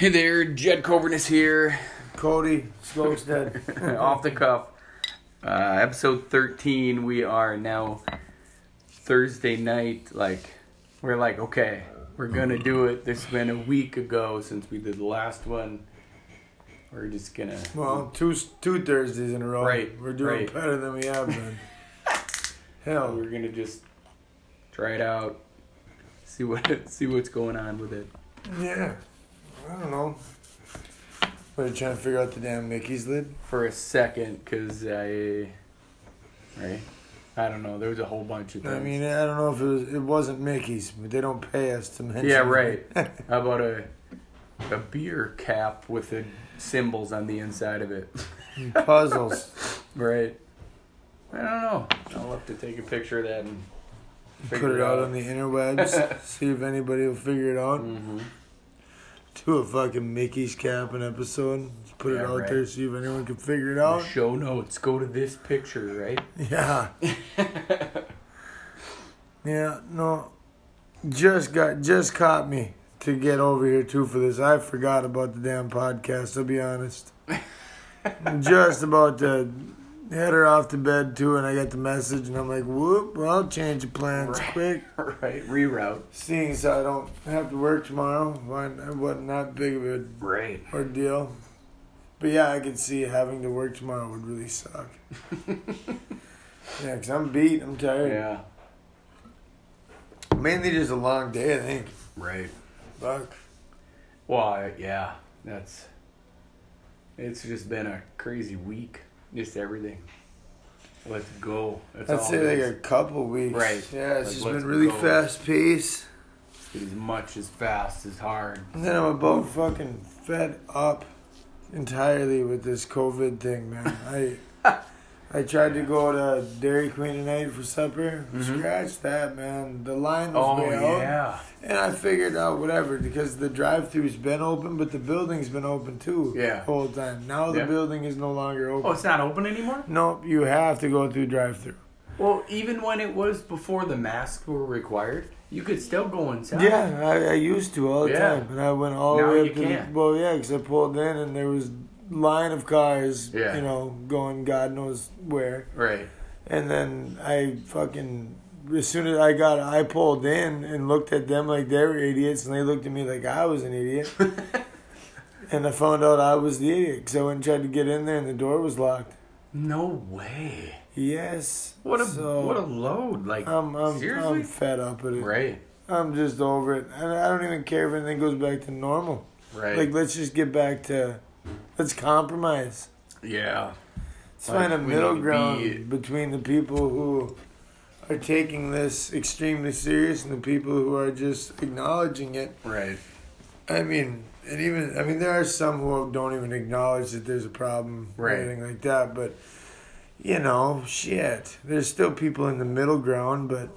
Hey there, Jed Coburn is here, Cody, Slowstead. off the cuff. Uh, episode 13, we are now Thursday night. Like, we're like, okay, we're gonna do it. This has been a week ago since we did the last one. We're just gonna. well, two two Thursdays in a row. Right, We're doing right. better than we have been. Hell, We're gonna just try it out, see what see what's going on with it. yeah. I don't know. We're trying to figure out the damn Mickey's lid. For a second, cause I, right, I don't know. There was a whole bunch of things. I mean, I don't know if it was. It wasn't Mickey's, but they don't pay us to mention. Yeah, right. How about a a beer cap with the symbols on the inside of it? Puzzles. right. I don't know. I'll have to take a picture of that and Put it out on the interwebs. see if anybody will figure it out. hmm Do a fucking Mickey's cap an episode. Just put Yeah, it out right. there. See if anyone can figure it out. Show notes. Go to this picture, right? Yeah. Yeah, no. Just got just caught me to get over here too for this. I forgot about the damn podcast, I'll be honest. just about to head her off to bed too and I got the message and I'm like, whoop, well I'll change the plans Right. quick. right. Reroute. Seeing as I don't have to work tomorrow, why it wasn't that big of a Right. ordeal. But yeah, I could see having to work tomorrow would really suck. yeah, because I'm beat, I'm tired. Yeah. Mainly just a long day, I think. Right. Fuck. Well, I- yeah. That's. It's just been a crazy week. Just everything. Let's go. That's I'd all say it like a couple weeks. Right. Yeah, it's Like, just let's been really go. fast paced. Get as much as fast as hard. And then I'm about fucking fed up entirely with this COVID thing, man. I I tried to go to Dairy Queen tonight for supper. Mhm. Scratch that, man. The line was Oh way out. yeah. And I figured out whatever because the drive-through's been open, but the building's been open too. Yeah. The whole time. Now the Yeah. building is no longer open. Oh, it's not open anymore. Nope, you have to go through drive-through. Well, even when it was before the masks were required, you could still go inside. Yeah, I, I used to all the Yeah. time, and I went all Now the way up to the, can't. well, yeah, because I pulled in and there was line of cars, Yeah. you know, going God knows where, Right. and then I fucking as soon as I got, I pulled in and looked at them like they were idiots, and they looked at me like I was an idiot, and I found out I was the idiot because I went and tried to get in there and the door was locked. no way. Yes, What a so what a load. Like I'm I'm seriously. I'm fed up with it. right. I'm just over it, and I don't even care if anything goes back to normal. Right. Like, let's just get back to, let's compromise. yeah. Let's Like, find a middle ground be- between the people who are taking this extremely serious and the people who are just acknowledging it. Right. I mean, and even, I mean, there are some who don't even acknowledge that there's a problem or anything like that, but, you know, shit. There's still people in the middle ground, but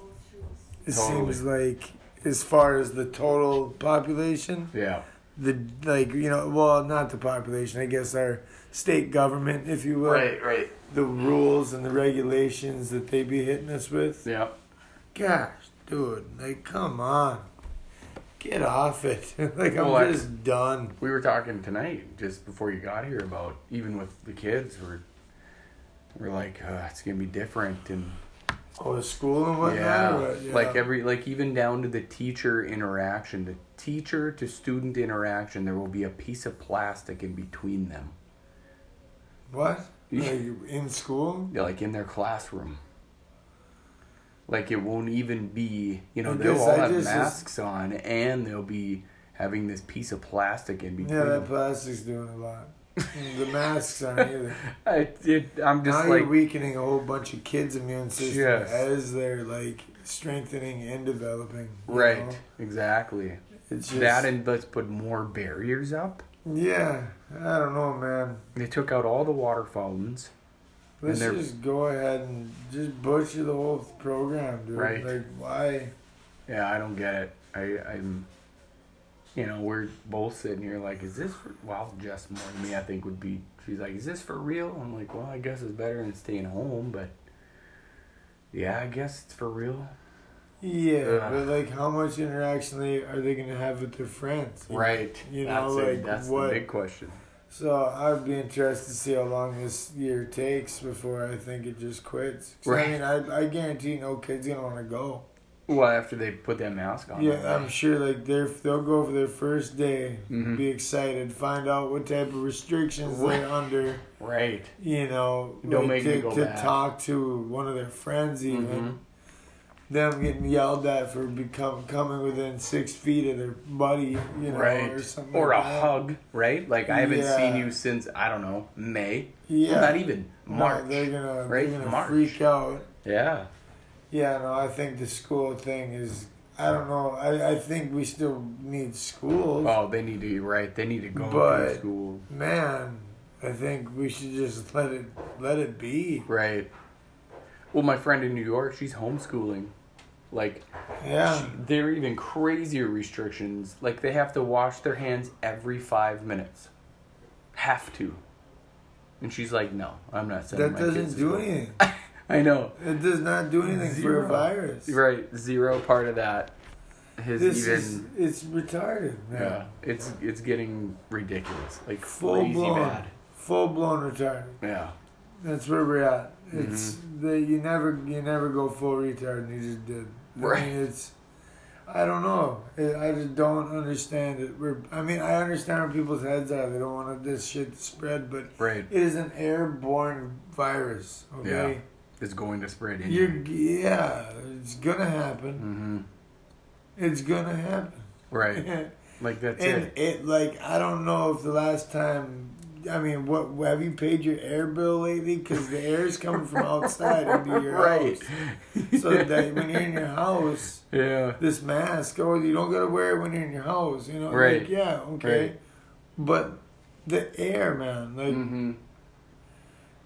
it Totally. seems like, as far as the total population, Yeah. The like you know well not the population i guess our state government if you will Right. Right. the rules and the regulations that they be hitting us with Yeah. gosh dude like come on get off it like i'm Well, I- just done We were talking tonight just before you got here about even with the kids we're we're like uh, it's gonna be different and oh the school and whatnot? Yeah, or yeah. like every like even down to the teacher interaction the teacher to student interaction there will be a piece of plastic in between them. What? Like in school? Yeah, like in their classroom. Like it won't even be you know they'll all have masks on and they'll be having this piece of plastic in between yeah that plastic's doing a lot the masks aren't either I, it, i'm just now just you're like weakening a whole bunch of kids immune systems Yes. as they're like strengthening and developing right know? exactly It's just, that and let's put more barriers up yeah, I don't know, man. they took out all the water fountains Let's just go ahead and just butcher the whole program, dude. Right. Like, why? Yeah, I don't get it. I, I'm, you know, we're both sitting here like, is this for, well, Jess more than me, I think would be, she's like, is this for real? I'm like, well, I guess it's better than staying home, but yeah, I guess it's for real. Yeah, Ugh. but like, how much interaction are they gonna have with their friends? Right. You that's know, it. like, that's what- the big question. So I'd be interested to see how long this year takes before I think it just quits. Right. I mean, I, I guarantee no kid's gonna want to go. Well, after they put that mask on. Yeah, I'm sure. Like they're they'll go for their first day, Mhm. be excited, find out what type of restrictions they're under. Right. You know, Don't like, make me to, go to back. talk to one of their friends, even Mhm. them getting yelled at for become coming within six feet of their buddy, you know, right. or something. Or a that. hug. Right. Like I haven't Yeah. seen you since I don't know May. Yeah, Not even No, March. they're gonna right? they're gonna March. freak out. yeah. Yeah, no, I think the school thing is. I don't know. I, I think we still need schools. Oh, they need to be right. They need to go But- to school. Man, I think we should just let it let it be. Right. Well, my friend in New York, she's homeschooling. Like, Yeah. she, they're even crazier restrictions. Like, they have to wash their hands every five minutes. Have to. And she's like, no, I'm not sending That my kids doesn't do school." anything. I know. It does not do anything for Zero. a virus. Right. Zero part of that has This even. is it's retarded, man. yeah. It's it's getting ridiculous. Like, Full crazy blown. bad. Full blown retarded. Yeah. That's where we're at. It's Mm-hmm. the you never you never go full retard and you just did. I Right. mean it's I don't know. I I just don't understand it. We're I mean I understand where people's heads are. They don't want this shit to spread, but Right. it is an airborne virus. Okay. It's going to spread in. You're yeah, it's gonna happen. Mm-hmm. It's gonna happen. Right. Like, that's and it. it like I don't know if the last time. I mean, what have you paid your air bill lately? Because the air is coming from outside into your right. house. So that when you're in your house, Yeah. this mask, oh, you don't gotta wear it when you're in your house. You know, Right. Like, yeah, okay. Right. But the air, man, like Mm-hmm.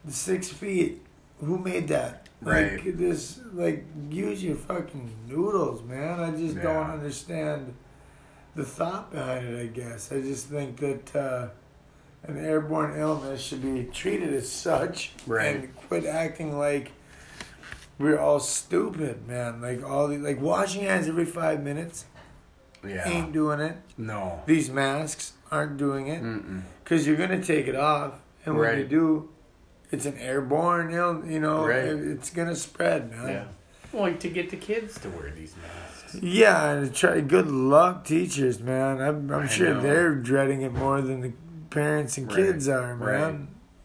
the six feet. Who made that? Right. Like this, like use your fucking noodles, man. I just don't understand the thought behind it. I guess I just think that uh, an airborne illness should be treated as such, Right. And quit acting like we're all stupid, man. Like all the like washing hands every five minutes Yeah. ain't doing it. No. These masks aren't doing it because you're gonna take it off, and when you do, it's an airborne ill. You know, Right. it- it's gonna spread, man. Yeah. Well, to get the kids to wear these masks. Yeah, and try. Good luck, teachers, man. I'm, I'm I sure know. they're dreading it more than the parents and Right, kids are, man. right.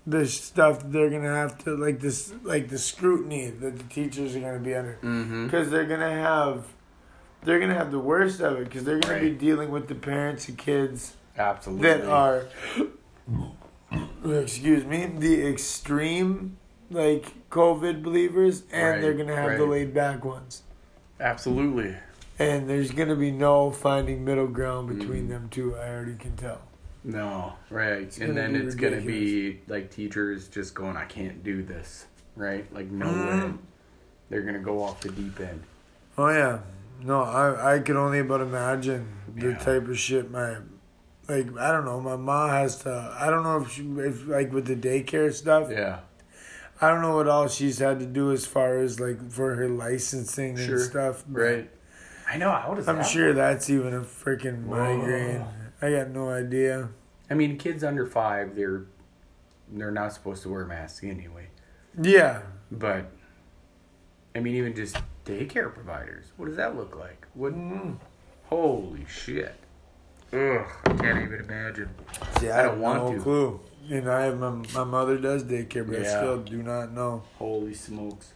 The stuff that they're gonna have to like this, like the scrutiny that the teachers are gonna be under, Mm-hmm. because they're gonna have, they're gonna have the worst of it, because they're gonna be dealing with the parents and kids Absolutely. that are excuse me the extreme like covid believers and Right, they're gonna have the laid back ones Absolutely. and there's gonna be no finding middle ground between Mhm. them two i already can tell No. Right. and then it's gonna be like teachers just going, "I can't do this." Right. Like no Mhm. way. They're gonna go off the deep end. oh yeah no i i can only but imagine the Yeah. type of shit my like i don't know my mom has to i don't know if, she, if like with the daycare stuff Yeah. i don't know what all she's had to do as far as like for her licensing Sure. and stuff Right. I know. How does I'm that sure work? that's even a freaking migraine. I got no idea. I mean, kids under five, they're they're not supposed to wear masks anyway. Yeah. But I mean, even just daycare providers. What does that look like? What? Mm. Holy shit! Ugh, I can't even imagine. See, I I, don't have want no to. clue. You know, I have my, my mother does daycare, but I still do not know. Holy smokes!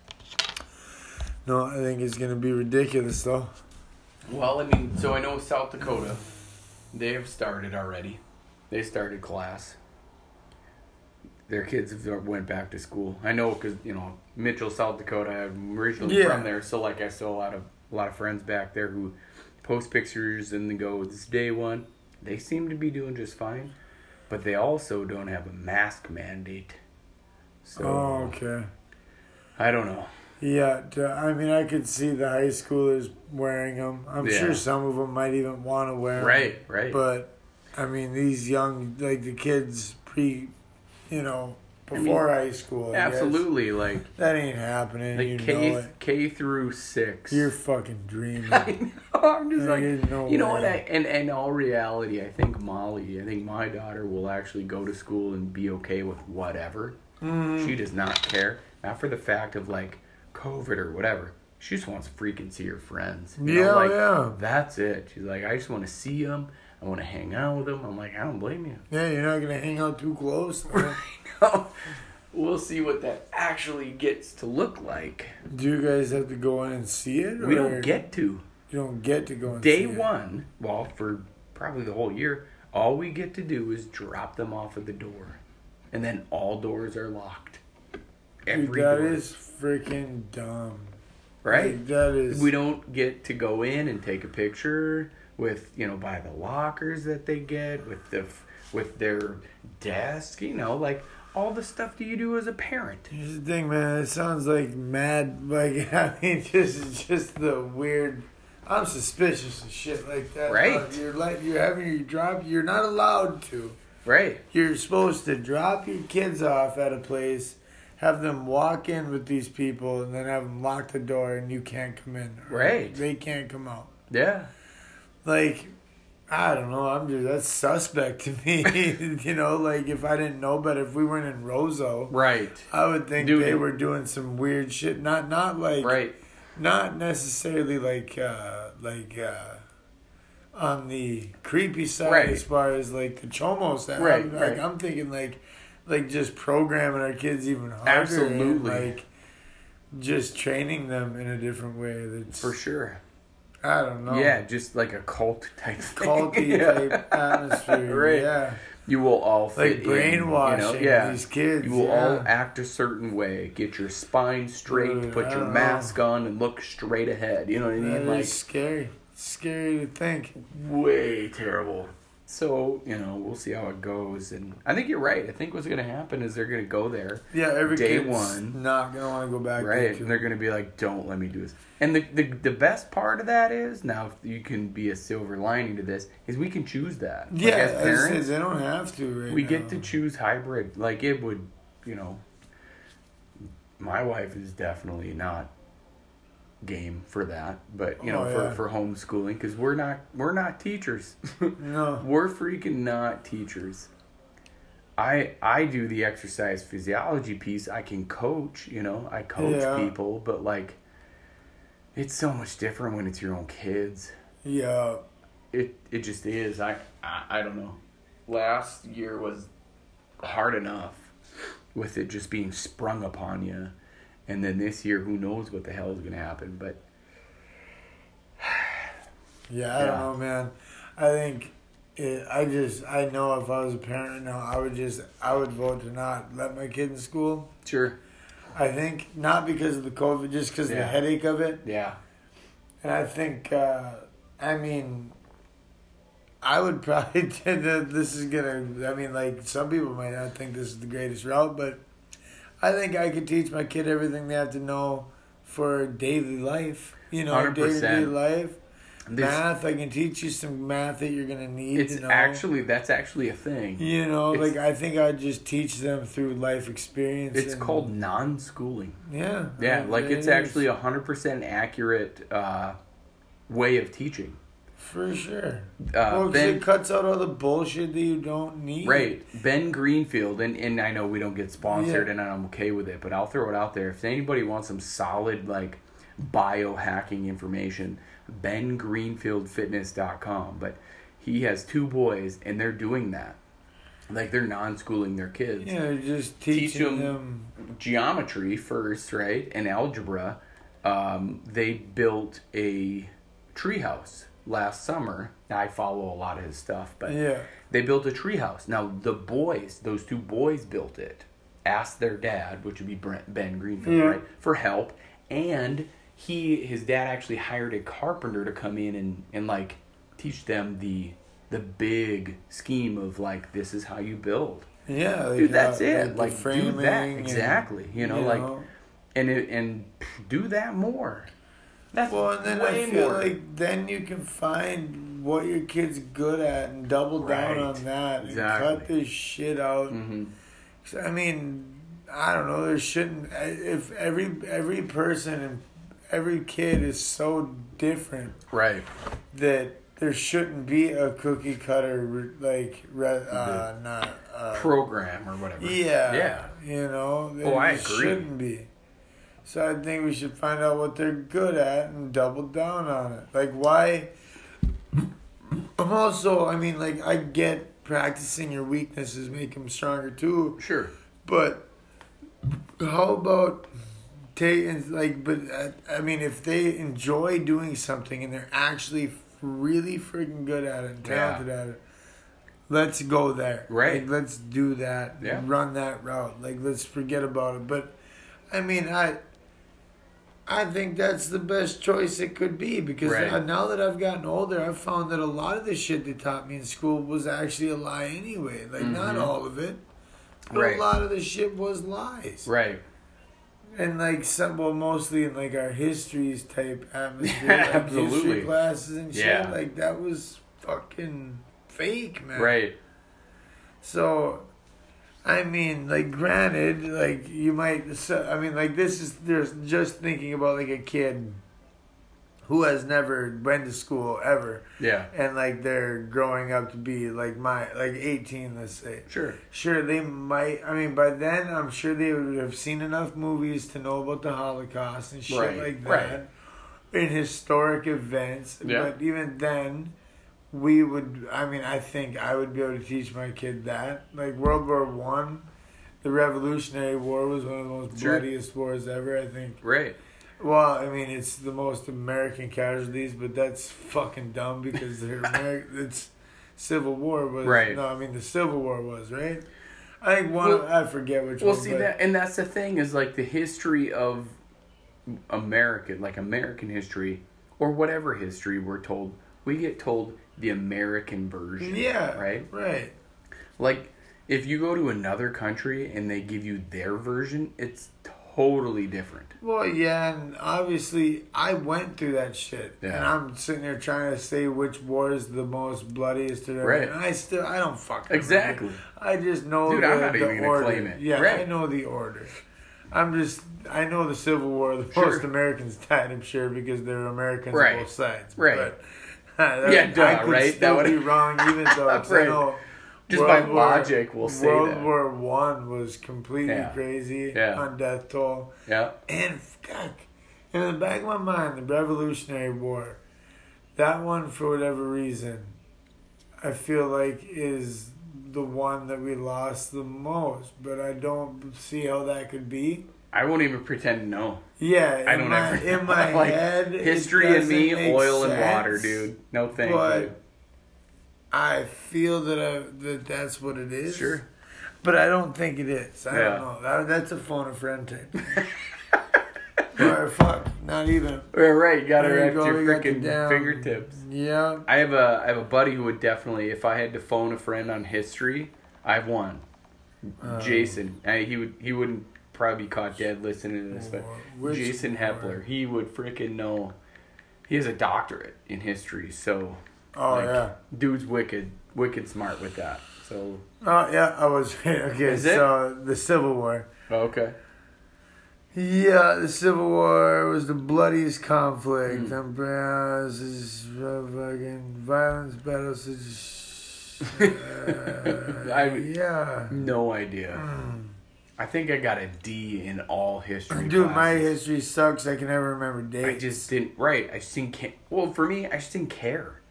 No, I think it's gonna be ridiculous though. Well, I mean, so I know South Dakota, they have started already. They started class. Their kids have went back to school. I know because you know Mitchell, South Dakota. I'm originally Yeah. from there, so like I saw a lot of a lot of friends back there who post pictures and then go, "This day one." They seem to be doing just fine, but they also don't have a mask mandate. So Oh, okay. I don't know. Yeah, I mean, I could see the high schoolers wearing them. I'm Yeah. sure some of them might even want to wear 'em. Right, right. But I mean, these young, like the kids pre, you know, before high school. I guess. Absolutely, like That ain't happening. like you K know it. K through six. You're fucking dreaming. I know. I'm just There like, no you know what? I, and in all reality, I think Molly, I think my daughter will actually go to school and be okay with whatever. Mhm. She does not care. Not for the fact of like COVID or whatever. She just wants to freaking see her friends. You know, Yeah, like, yeah. That's it. She's like, I just want to see them. I want to hang out with them. I'm like, I don't blame you. Yeah, you're not gonna hang out too close. we'll see what that actually gets to look like. Do you guys have to go in and see it? We don't get to. You don't get to go and Day see it? one, well, for probably the whole year, all we get to do is drop them off at the door. And then all doors are locked. Dude, Every that door. is freaking dumb. right? That is. we don't get to go in and take a picture with you know by the lockers that they get with the with their desk you know like all the stuff that you do as a parent Here's the thing, man. It sounds like mad. Like I mean, just just the weird. I'm suspicious of shit like that. Right. You're like you're having your drop. You're not allowed to. right You're supposed to drop your kids off at a place, have them walk in with these people, and then have them lock the door, and you can't come in. Right. They can't come out. yeah Like, I don't know. I'm just that's suspect to me. you know, like if I didn't know better, if we weren't in Roseau, right I would think Dude. they were doing some weird shit. Not not like right not necessarily like uh like uh on the creepy side Right. as far as like the chomo side. Right, I'm, like. I'm thinking like like just programming our kids even harder Absolutely. and like just training them in a different way that's for sure I don't know. yeah just like a cult type thing. Culty type atmosphere. Right. Yeah. you will all fit Like in, brainwashing you know? yeah these kids. you will yeah. all act a certain way get your spine straight Dude, put your mask on and look straight ahead you know what i mean like scary. Scary to think. way terrible. So, you know, we'll see how it goes. And I think you're right. I think what's going to happen is they're going to go there, Yeah, every Day one. not gonna want to go back. right? And they're going to be like, don't let me do this. And the, the, the best part of that is, now, if you can be a silver lining to this, is we can choose that. Yeah, as as parents, they don't have to. Right we now. get to choose hybrid. Like, it would, you know, my wife is definitely not game for that but you oh, know Oh, for, for homeschooling because we're not we're not teachers No. We're freaking not teachers. I I do the exercise physiology piece. I can coach, you know, I coach Yeah. people, but like it's so much different when it's your own kids. Yeah. It it just is. I I, I don't know. Last year was hard enough with it just being sprung upon you. And then this year, who knows what the hell is going to happen? But Yeah, I Yeah. don't know, man. I think it, I just I know if I was a parent now, I would just I would vote to not let my kid in school. sure, I think not because of the COVID, just because of the headache of it. yeah, And I think, uh, I mean, I would probably that this is gonna. I mean, like some people might not think this is the greatest route, but I think I could teach my kid everything they have to know for daily life. You know, 100%. day life. This- math. I can teach you some math that you're gonna need. it's to know. actually that's actually a thing. You know, it's- like I think I'd just teach them through life experience. It's and- called non-schooling. Yeah. Yeah, it- like it it's is, actually a hundred percent accurate uh, way of teaching. For sure. Uh, well, ben, it cuts out all the bullshit that you don't need. right, Ben Greenfield, and, and I know we don't get sponsored, Yeah. and I'm okay with it, but I'll throw it out there. If anybody wants some solid like biohacking information, BenGreenfieldFitness.com. But he has two boys, and they're doing that. Like they're non-schooling their kids. Yeah, just Teach teaching them- them. geometry first, right? And algebra. Um, they built a treehouse last summer. I follow a lot of his stuff, but Yeah. they built a treehouse. Now the boys, those two boys, built it. Asked their dad, which would be Brent, Ben Greenfield, Yeah. right, for help, and he, his dad, actually hired a carpenter to come in and and like teach them the the big scheme of like this is how you build Yeah. Dude that's it like do that and, exactly you know like and it, and do that more that's Well, and then way I feel more like then you can find what your kid's good at and double down on that Exactly. and cut this shit out. hmm 'Cause, I mean, I don't know. There shouldn't. If every every person and every kid is so different Right. that there shouldn't be a cookie cutter like uh, not uh, Program or whatever. yeah Yeah. you know Oh, I agree. shouldn't be. So I think we should find out what they're good at and double down on it. Like why? I'm also. I mean, like I get practicing your weaknesses make them stronger too. Sure. But how about taking like? But uh, I mean, if they enjoy doing something and they're actually really freaking good at it and Yeah. talented at it, let's go there. Right. Like, let's do that. Yeah. Run that route. Like let's forget about it. But I mean, I. I think that's the best choice it could be because Right. now that I've gotten older, I've found that a lot of the shit they taught me in school was actually a lie anyway. Like, not Mhm. all of it. But Right. a lot of the shit was lies. Right. And like some, well, mostly in like our histories type atmosphere, Yeah, like absolutely. history classes and shit. Yeah. Like that was fucking fake, man. Right. So, I mean, like, granted, like you might. So, I mean, like this is there's just thinking about like a kid who has never been to school ever, Yeah. and like they're growing up to be like my like eighteen, let's say. Sure. Sure, they might. I mean, by then, I'm sure they would have seen enough movies to know about the Holocaust and shit Right, like that, right. in historic events. Yeah. But even then, we would. I mean, I think I would be able to teach my kid that. Like World War One, the Revolutionary War was one of the most Sure. bloodiest wars ever. I think. Right. Well, I mean, it's the most American casualties, but that's fucking dumb because they're Ameri- it's Civil War was Right. no, I mean the Civil War was right. I think one. Well- I forget which Well, one. see but- that, and that's the thing is like the history of American, like American history or whatever history we're told. We get told the American version. Yeah. Right. Right. Like if you go to another country and they give you their version, it's totally different. Well, yeah, and obviously I went through that shit, Yeah. and I'm sitting there trying to say which war is the most bloodiest or Right. And I still, I don't fucking Exactly. remember. I just know Dude, the, I'm not the even order. claim it. Yeah, I know the order. I'm just, I know the Civil War. The Sure. most Americans died, I'm sure, because they're Americans Right. on both sides. Right. But, Yeah, duh, I could right? Still That would be wrong, even though Right. I know. Just World by War- logic, we'll say World that. War One was completely Yeah. crazy Yeah. on death toll. Yeah. And fuck, in the back of my mind, the Revolutionary War, that one for whatever reason, I feel like is the one that we lost the most. But I don't see how that could be. I won't even pretend to know. Yeah, in I don't my, ever in my like head, history and me, oil and water, dude. No thank But you. I feel that I, that that's what it is. Sure. But I don't think it is. I Yeah. don't know. That, that's a phone a friend type. or fuck, not even. Right, you got it There you your freaking fingertips. Yeah. I have a I have a buddy who would definitely, if I had to phone a friend on history, I have one. Um, Jason. I, he would he wouldn't probably be caught dead listening to this, but Which Jason? Hepler, he would freaking know. He has a doctorate in history, so Oh like, yeah. dude's wicked, wicked smart with that. So Oh yeah. I was okay. Is it? so the Civil War. okay, Yeah, the Civil War was the bloodiest conflict. Mm. I'm proud. This is uh, fucking violence, battles. Uh, I- yeah. no idea. Mm. I think I got a D in all history. Dude, my history sucks. I can never remember dates. I just didn't. Right, I just didn't care. Well, for me, I just didn't care.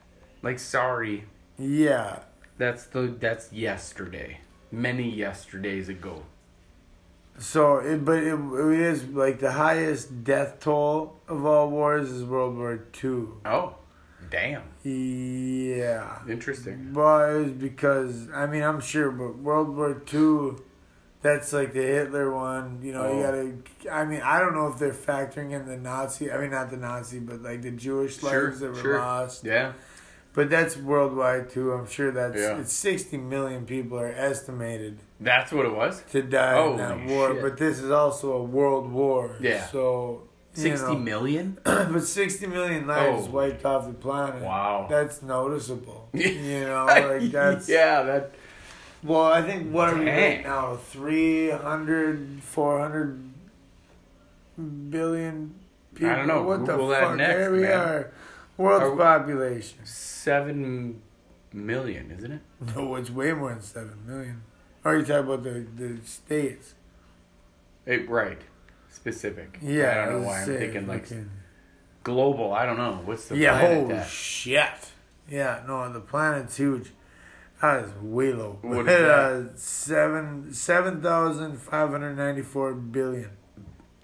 Like, sorry, Yeah. that's the that's yesterday, many yesterdays ago. So, it, but it, it is like the highest death toll of all wars is World War Two. Oh, damn, Yeah. interesting. Well, it was because I mean I'm sure, but World War Two, that's like the Hitler one. You know, Oh. you gotta. I mean, I don't know if they're factoring in the Nazi. I mean, not the Nazi, but like the Jewish Sure, lives that were sure. lost. Yeah, But that's worldwide too. I'm sure that's Yeah. it's 60 million people are estimated that's what it was. to die in that war. shit. But this is also a world war. Yeah. So. Sixty know. million. but 60 million lives Oh. wiped off the planet. Wow. That's noticeable. You know, like that's yeah, that Well, I think what are we Dang. right now? 300, 400 billion people. I don't know. What Google the that fuck? next, there we man. are. World's we- population. Seven million, isn't it? No, it's way more than 7 million. Are you talking about the, the states? It right. Specific. Yeah. I don't know why I'm thinking like fucking- global. I don't know. What's the yeah, oh shit. Yeah, no, the planet's huge. That is way low. What is uh, seven seven thousand five hundred ninety four billion.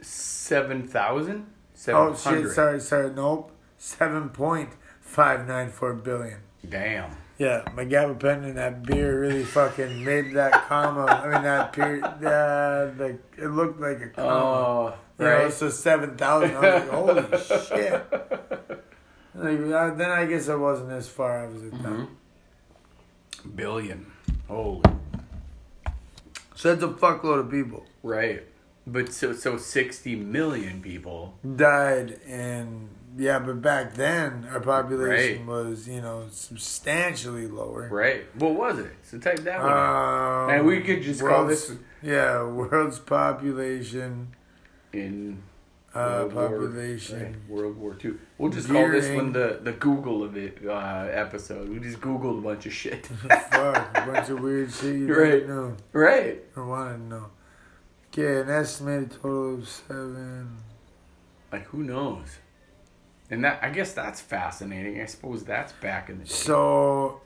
Seven thousand? Oh shit! Sorry, sorry. Nope. Seven point five nine four billion. Damn. Yeah, my gabapentin and that beer really fucking made that comma. I mean that period. Uh, the it looked like a comma. Oh, You know, right. so seven thousand. I was like, holy shit. Like, uh, then I guess I wasn't as far as it. Mhm. Billion. Holy. So that's a fuckload of people Right. But so so sixty million people. died, and yeah, but back then our population Right. was you know substantially lower. Right. What was it? So type that one. Um, and we could just call this Yeah, world's population. in Uh, World War- population. right, World War Two. We'll just call this During- one the the Google of it uh, episode. We just Googled a bunch of shit. Fuck, a bunch of weird shit you Right. didn't know right. or wanted to know. Okay, an estimated total of seven. Like who knows? And that I guess that's fascinating. I suppose that's back in the day. So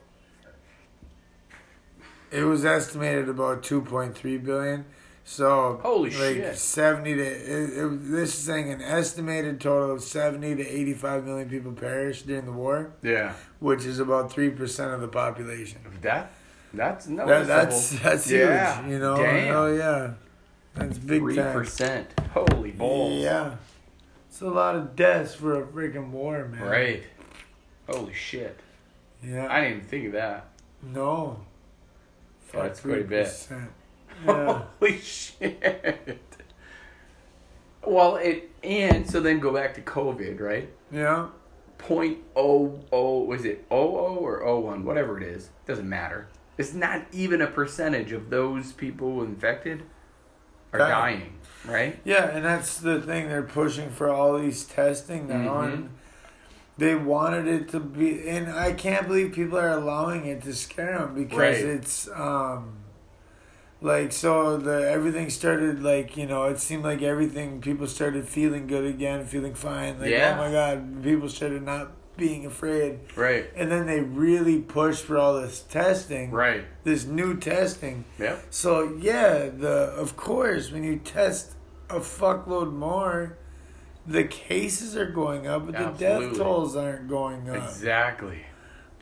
it was estimated about two point three billion. So Holy like shit. seventy to it, it, this is saying an estimated total of seventy to eighty five million people perished during the war, Yeah. which is about three percent of the population. That that's no. That, that's that's Yeah. huge, you know. Damn. Hell yeah, that's big three percent. Holy balls. Yeah, it's a lot of deaths for a freaking war, man. Right. Holy shit. Yeah. I didn't even think of that. no. Oh, that's quite a bit. 3%. Yeah. Holy shit. Well, it and so then go back to COVID, right? yeah. Point oh oh was it oh oh or oh one whatever it is doesn't matter. It's not even a percentage of those people infected are Dying. dying, right? Yeah, and that's the thing they're pushing for all these testing now, Mhm. and they wanted it to be. And I can't believe people are allowing it to scare them because Right. it's um, like so the everything started like you know it seemed like everything people started feeling good again, feeling fine. Like oh Yeah. oh my god, people started not being afraid, Right. and then they really pushed for all this testing, Right. this new testing. Yep. So yeah, the of course when you test a fuckload more, the cases are going up, but the death tolls aren't going up. Exactly.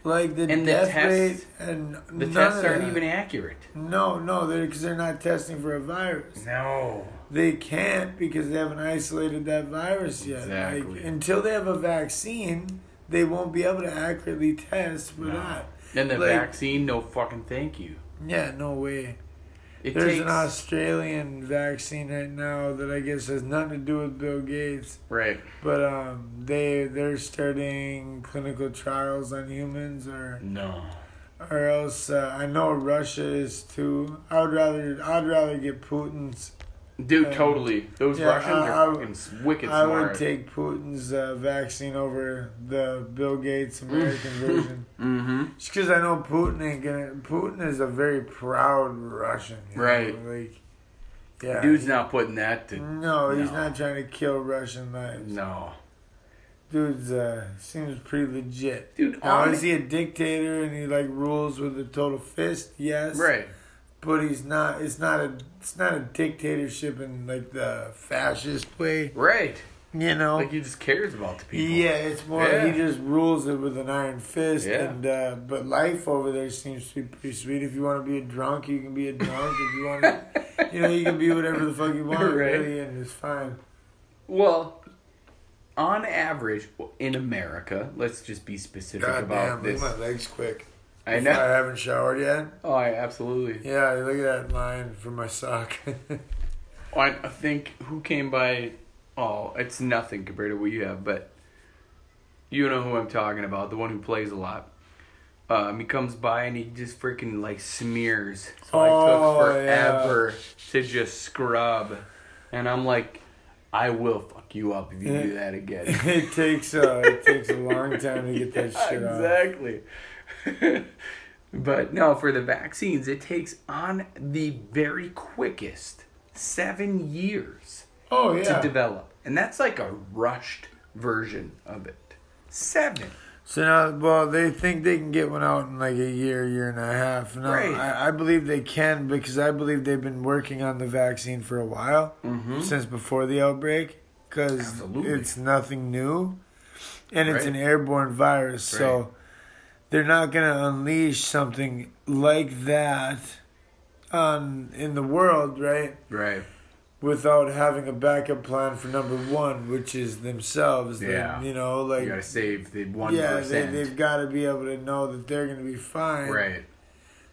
Like the And the death tests- rate and The none tests of aren't that. even accurate. No, no, they're because they're not testing for a virus. No. They can't because they haven't isolated that virus yet. Exactly. Like, until they have a vaccine, they won't be able to accurately test for No. that. And the Like- vaccine, no fucking thank you. Yeah, no way. It There's takes an Australian vaccine right now that I guess has nothing to do with Bill Gates, right. but um, they they're starting clinical trials on humans, or No. or else uh, I know Russia is too. I would rather I'd rather get Putin's. Dude, totally. Those yeah, Russians I- are I- fucking wicked I smart. would take Putin's uh, vaccine over the Bill Gates American version, mm-hmm. just because I know Putin ain't gonna. Putin is a very proud Russian, you know, Right. Like, yeah, Dude's not putting that to. No, he's No. not trying to kill Russian lives. No. Dude's uh, seems pretty legit. Dude, Now, is he a dictator and he like rules with a total fist? Yes. Right. But he's not. It's not a. It's not a dictatorship in like the fascist way. Right. You know. Like he just cares about the people. yeah, it's more. Yeah. He just rules it with an iron fist. Yeah. And uh, but life over there seems to be pretty sweet. If you want to be a drunk, you can be a drunk. if you want, to, you know, you can be whatever the fuck you want. Right. Really, and it's fine. Well, on average, in America, let's just be specific God about damn, this. my legs quick. I If I haven't showered yet. Oh, I absolutely. Yeah, look at that line from my sock. I I think who came by. Oh, it's nothing compared to what you have, but you know who I'm talking about. The one who plays a lot. Um, he comes by and he just freaking like smears. So Oh, I took forever to just scrub, and I'm like, I will fuck you up if you do that again. it takes uh, it takes a long time to get that Yeah, shit off. exactly. but no, for the vaccines, it takes on the very quickest seven years Oh yeah. to develop, and that's like a rushed version of it. Seven. So now, well, they think they can get one out in like a year, year and a half. No, Right. I, I believe they can because I believe they've been working on the vaccine for a while Mm-hmm. since before the outbreak because it's nothing new, and it's Right. an airborne virus. So Right. They're not gonna unleash something like that on in the world, right? Right. Without having a backup plan for number one, which is themselves. Then, Yeah. you know, like you gotta save the one yeah, they, they've got to be able to know that they're going to be fine. Right.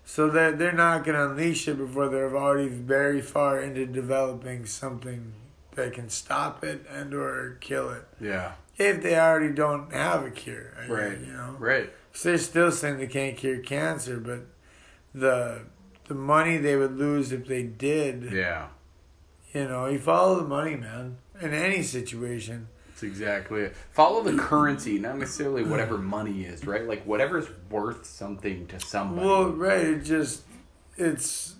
So that they're not going to unleash it before they're already very far into developing something that can stop it and or kill it. Yeah. If they already don't have a cure, I- Right. You know, Right. 'Cause they're still saying they can't cure cancer, but the the money they would lose if they did, Yeah. you know, you follow the money, man. In any situation, That's exactly it. Follow the currency, not necessarily whatever money is, right? Like whatever's worth something to somebody. Well, right. It just it's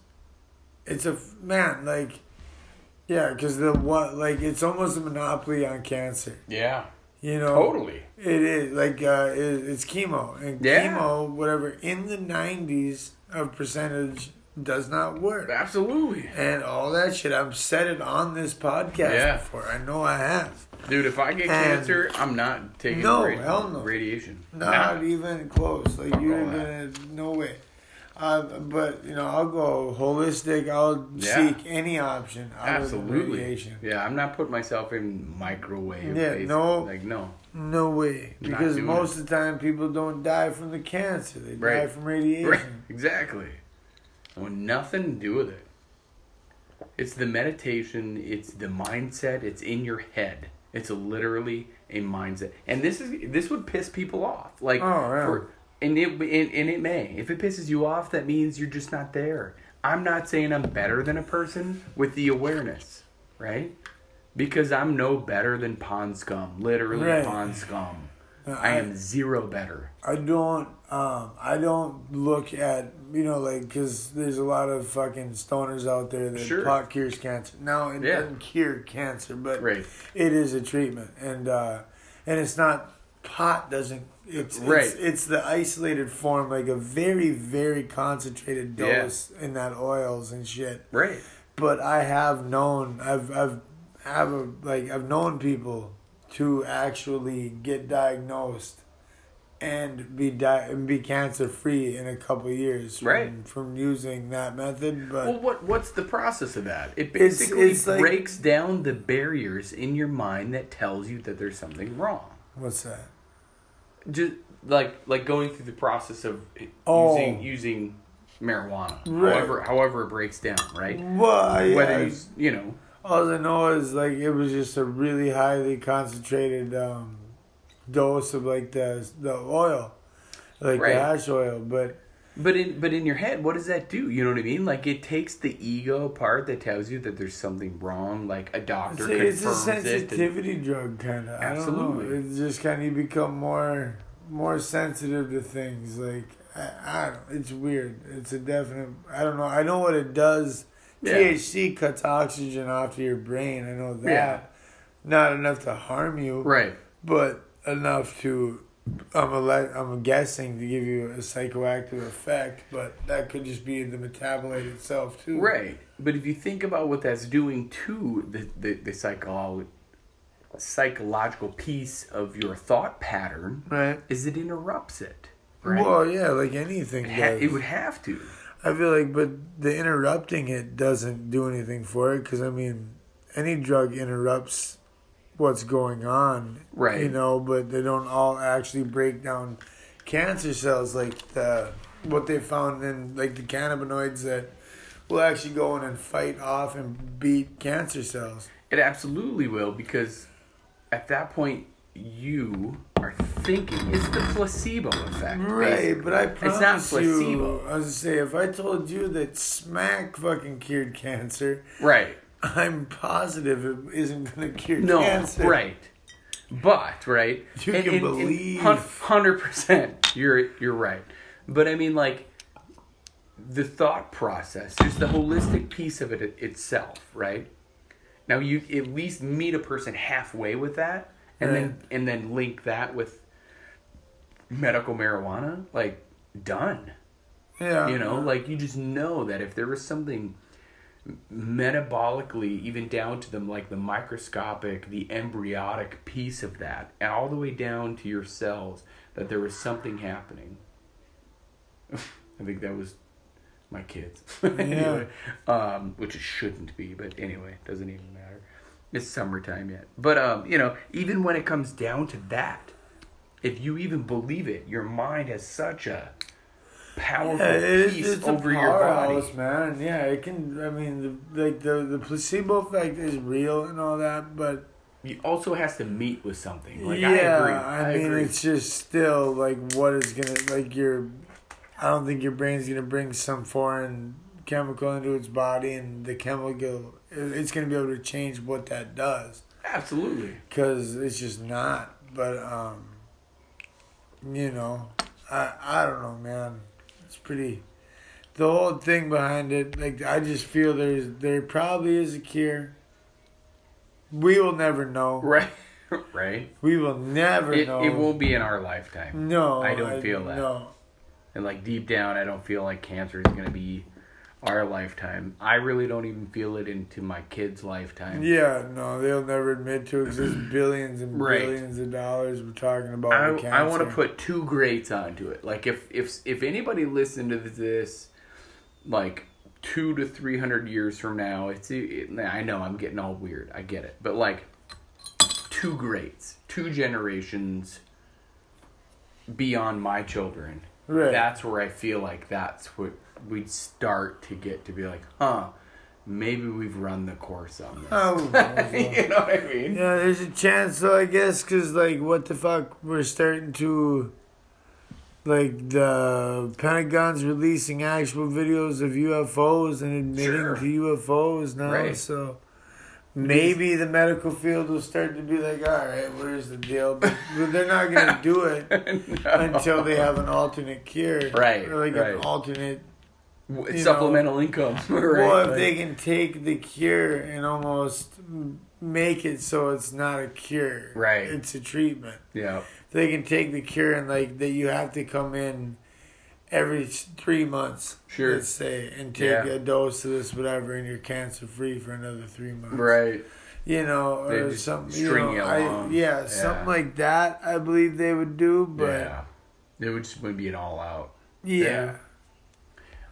it's a man like yeah, because the what like it's almost a monopoly on cancer. yeah. You know, Totally. it is like uh, it, it's chemo and Yeah. chemo, whatever in the nineties of percentage does not work. Absolutely. And all that shit, I've said it on this podcast Yeah. before. I know I have. Dude, if I get And- cancer, I'm not taking No, radi- hell no. radiation. Not Nah. even close. Like you're gonna no way. Uh, but you know, I'll go holistic. I'll Yeah. seek any option. Absolutely. radiation. Yeah, I'm not putting myself in microwave. Yeah, basic- no. Like, no. No way. Because most of the time, people don't die from the cancer. They die from radiation. Right. Exactly. Want nothing to do with it. It's the meditation, it's the mindset, it's in your head. It's literally a mindset. And this is this would piss people off. Like Oh, yeah. for and it and, and it may. If it pisses you off, that means you're just not there. I'm not saying I'm better than a person with the awareness, right? Because I'm no better than pond scum. Literally Right. pond scum. Uh, I am zero better. I don't. Um, I don't look at you know like because there's a lot of fucking stoners out there that Sure. pot cures cancer. Now it Yeah. doesn't cure cancer, but Right. it is a treatment, and uh, and it's not pot doesn't. It's, Right. it's it's the isolated form, like a very very concentrated Yeah. dose in that oils and shit. Right. But I have known, I've I've have a like I've known people to actually get diagnosed and be di- and be cancer free in a couple of years from, Right. from using that method. But Well, what what's the process of that? It basically it's like- breaks down the barriers in your mind that tells you that there's something wrong. what's that? Just like like going through the process of Oh. using using marijuana, Right. however however it breaks down, right? Well, yeah, Whether you you know, all I know is like it was just a really highly concentrated um, dose of like the the oil, like Right. the hash oil. But but in but in your head, what does that do? You know what I mean? Like it takes the ego part that tells you that there's something wrong. Like a doctor it's a confirms it. and- sensitivity drug, kind of. Absolutely. It's just kind of you become more more sensitive to things. Like I, I. It's weird. It's a definite. I don't know. I know what it does. Yeah. THC cuts oxygen off to your brain. I know that. Yeah. Not enough to harm you, Right. but enough to. I'm a, I'm guessing to give you a psychoactive effect, but that could just be the metabolite itself too. Right. But if you think about what that's doing to the, the, the psycholo- psychological piece of your thought pattern, Right. is it interrupts it. Right? Well, yeah, like anything. it, ha- does. it would have to. I feel like, but the interrupting it doesn't do anything for it because I mean, any drug interrupts what's going on, Right. You know, but they don't all actually break down cancer cells like the what they found in like the cannabinoids that will actually go in and fight off and beat cancer cells. It absolutely will because at that point you are thinking. It's the placebo effect. Right, basically. but I It's not promise placebo. you, I was gonna say, if I told you that smack fucking cured cancer, Right. I'm positive it isn't gonna cure No, cancer. right. But right, You can believe. hundred percent. You're you're right. But I mean, like the thought process, just the holistic piece of it it- itself, right? Now you at least meet a person halfway with that, and then and then link that with medical marijuana. Like done. Yeah. You know, like you just know that if there was something metabolically, even down to the like the microscopic, the embryonic piece of that, and all the way down to your cells, that there was something happening. I think that was my kids. anyway, um, which it shouldn't be, but anyway, doesn't even matter. It's summertime yet, but um, you know, even when it comes down to that, if you even believe it, your mind has such a powerful Yeah, it piece it's over a your body. powerhouse, man. Yeah, it can. I mean, the, like the the placebo effect is real and all that, but You also has to meet with something. Like yeah, I agree. I, mean, agree. it's just still like what is gonna like your. I don't think your brain's gonna bring some foreign chemical into its body, and the chemical it's gonna be able to change what that does Absolutely. because it's just not. But um, you know, I I don't know, man. Pretty. The whole thing behind it, like I just feel there's there probably is a cure. We will never know. Right. right. We will never It, know. it won't be in our lifetime. No, I don't feel that. No, And like deep down, I don't feel like cancer is going to be our lifetime. I really don't even feel it into my kids' lifetime. yeah, no, they'll never admit to it there's billions and Right. billions of dollars we're talking about. I, I want to put two greats onto it. Like if if if anybody listened to this, like two to three hundred years from now, it's it, I know I'm getting all weird. I get it, but like two greats, two generations beyond my children. Right. That's where I feel like that's what we'd start to get to be like, huh? Maybe we've run the course on this. Oh, you know what I mean? Yeah, there's a chance though, I guess, because, like, what the fuck? We're starting to. Like, the Pentagon's releasing actual videos of UFOs and admitting Sure. to UFOs now, Right. so. Maybe the medical field will start to be like, all right, where's the deal? But, they're not going to do it until they have an alternate cure. Right, Or like right. an alternate Supplemental income. right? Well, if Like- they can take the cure and almost make it so it's not a cure, Right. It's a treatment. yeah, They can take the cure and like that you have to come in every three months, Sure. let's say, and take Yeah. a dose of this whatever, and you're cancer free for another three months, right. You know, They or just something. string you know, I, yeah, Yeah. something like that. I believe they would do, but yeah, it would just would be an all out. yeah. Yeah.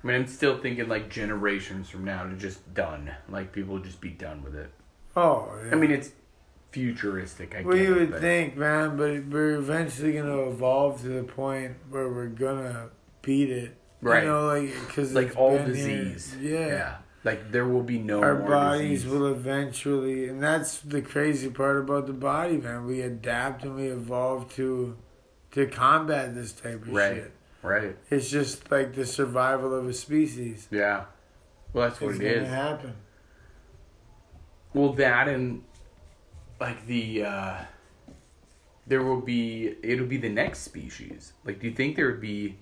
I mean, I'm still thinking like generations from now to just done. Like people would just be done with it. Oh, yeah. I mean, it's futuristic. I Well, you would think, man, but we're eventually gonna evolve to the point where we're gonna beat it. Right. You know, like because like all disease. Yeah. Like there will be no Our bodies disease. will eventually, and that's the crazy part about the body, man. We adapt and we evolve to to combat this type of Right. shit. Right. It's just like the survival of a species. Yeah. Well, that's what It's it gonna is. happen. Well, that and like the uh there will be it'll be the next species. Like, do you think there would be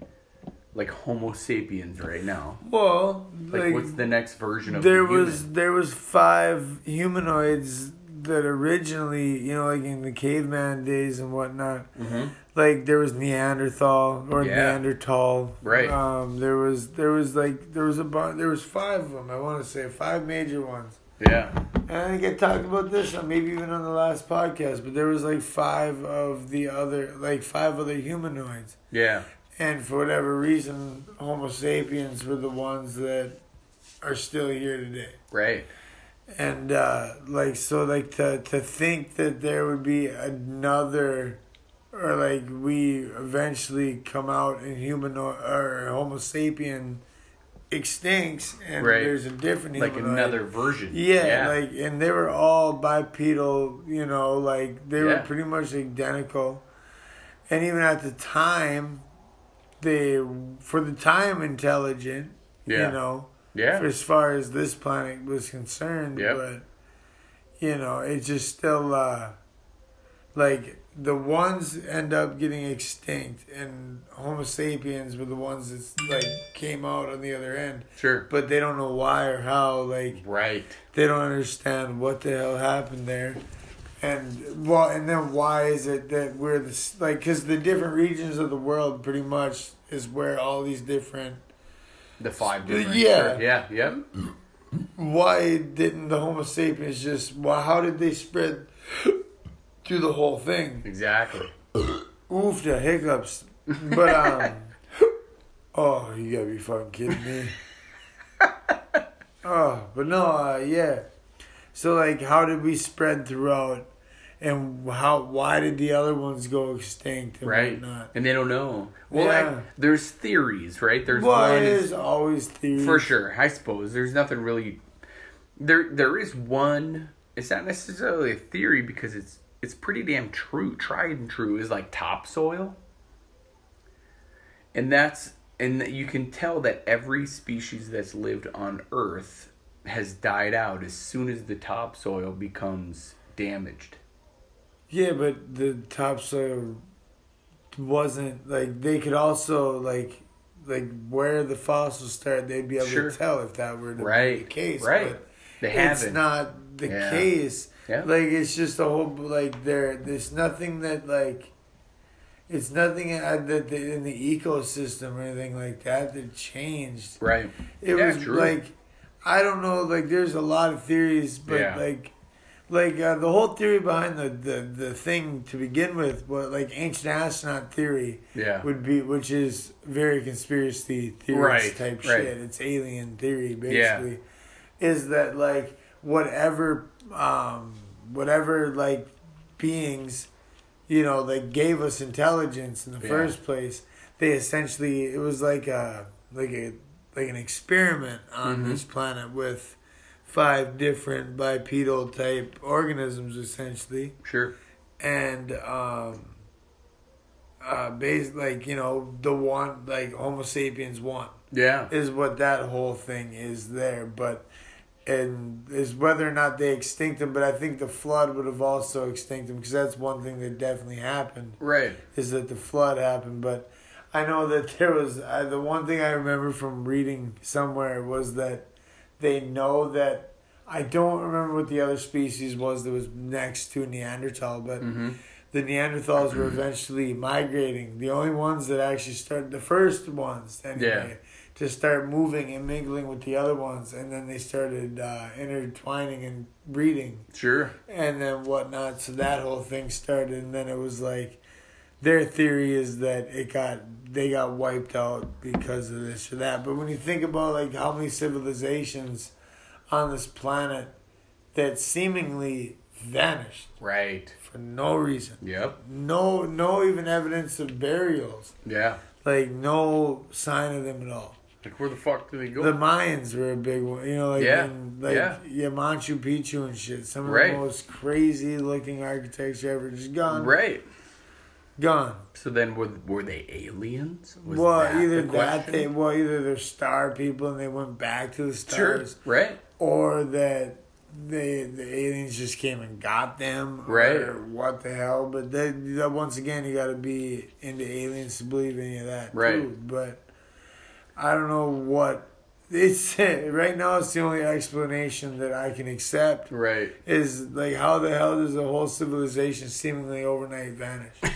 like Homo sapiens right now? Well, Like, like, what's the next version of there the human? was there was five humanoids that originally, you know, like in the caveman days and whatnot. Mhm. Like there was Neanderthal or Yeah. Neanderthal. Right. Um, there was there was like there was a bu- there was five of them. I want to say five major ones. Yeah. And I think I talked about this, on maybe even on the last podcast. But there was like five of the other, like five other humanoids. Yeah. And for whatever reason, Homo sapiens were the ones that are still here today. Right. And uh, like so, like to to think that there would be another, or like we eventually come out in human or Homo sapien extincts and Right. there's a different like humanoid. another version. Yeah, like and they were all bipedal, you know, like they were pretty much identical. And even at the time, they for the time intelligent, Yeah. you know, yeah, as far as this planet was concerned. Yep. But you know, it's just still uh like the ones end up getting extinct, and Homo sapiens were the ones that like came out on the other end, sure, but they don't know why or how. Like right, they don't understand what the hell happened there. And well, and then why is it that we're the like? Because the different regions of the world, pretty much, is where all these different the five different. Yeah. yeah, yep. why didn't the Homo sapiens just? Why? How did they spread through the whole thing? Exactly. Oof, the hiccups. But um, oh, you gotta be fucking kidding me. Oh, but no, uh, yeah. So like, how did we spread throughout, and how? Why did the other ones go extinct and Right. whatnot? And they don't know. Well, Yeah. like, there's theories, right? There's well, one is always theory. for sure. I suppose there's nothing really. There, there is one. It's not necessarily a theory because it's it's pretty damn true. Tried and true is like topsoil, and that's and you can tell that every species that's lived on Earth has died out as soon as the topsoil becomes damaged. Yeah, but the topsoil wasn't like they could also like like where the fossils start. They'd be able Sure. to tell if that were to be Right, the case. right. But They it's haven't. not the Yeah. case. Yeah. Like it's just a whole like there. There's nothing that like. It's nothing uh, that that in the ecosystem or anything like that that changed. Right. It Yeah, was true. like I don't know. Like there's a lot of theories, but Yeah. like. Like uh, the whole theory behind the, the, the thing to begin with, what like ancient astronaut theory Yeah. would be, which is very conspiracy theorist Right, type right. shit. It's alien theory basically. Is that like whatever, um, whatever like beings, you know, that gave us intelligence in the Yeah. first place, they essentially it was like a like a like an experiment on Mhm. this planet with five different bipedal type organisms essentially Sure. and um uh base like you know the one like homo sapiens one Yeah. is what that whole thing is there but and is whether or not they extinct them but i think the flood would have also extinct them because that's one thing that definitely happened Right. is that the flood happened but i know that there was the one thing i remember from reading somewhere was that they know that i don't remember what the other species was that was next to neanderthal but Mm-hmm. the Neanderthals were eventually migrating. The only ones that actually started, the first ones anyway, to start moving and mingling with the other ones, and then they started uh, intertwining and breeding Sure. and then whatnot. So that whole thing started, and then it was like their theory is that it got they got wiped out because of this or that. But when you think about like how many civilizations on this planet that seemingly vanished Right. for no reason. Yep. No, no, even evidence of burials. Yeah. Like no sign of them at all. Like where the fuck do they go? The Mayans were a big one. You know, like Yeah, in, like yeah. yeah. Machu Picchu and shit. Some of Right. the most crazy looking architecture ever. Just gone. right. Gone. So then were were they aliens? Was well, that either the that they well either they're star people and they went back to the sure. stars, Right. or that they the aliens just came and got them, Right. Or what the hell? But that, that once again, you got to be into aliens to believe any of that, Right. Too. But I don't know what it's right now. It's the only explanation that I can accept Right. is like how the hell does a whole civilization seemingly overnight vanish?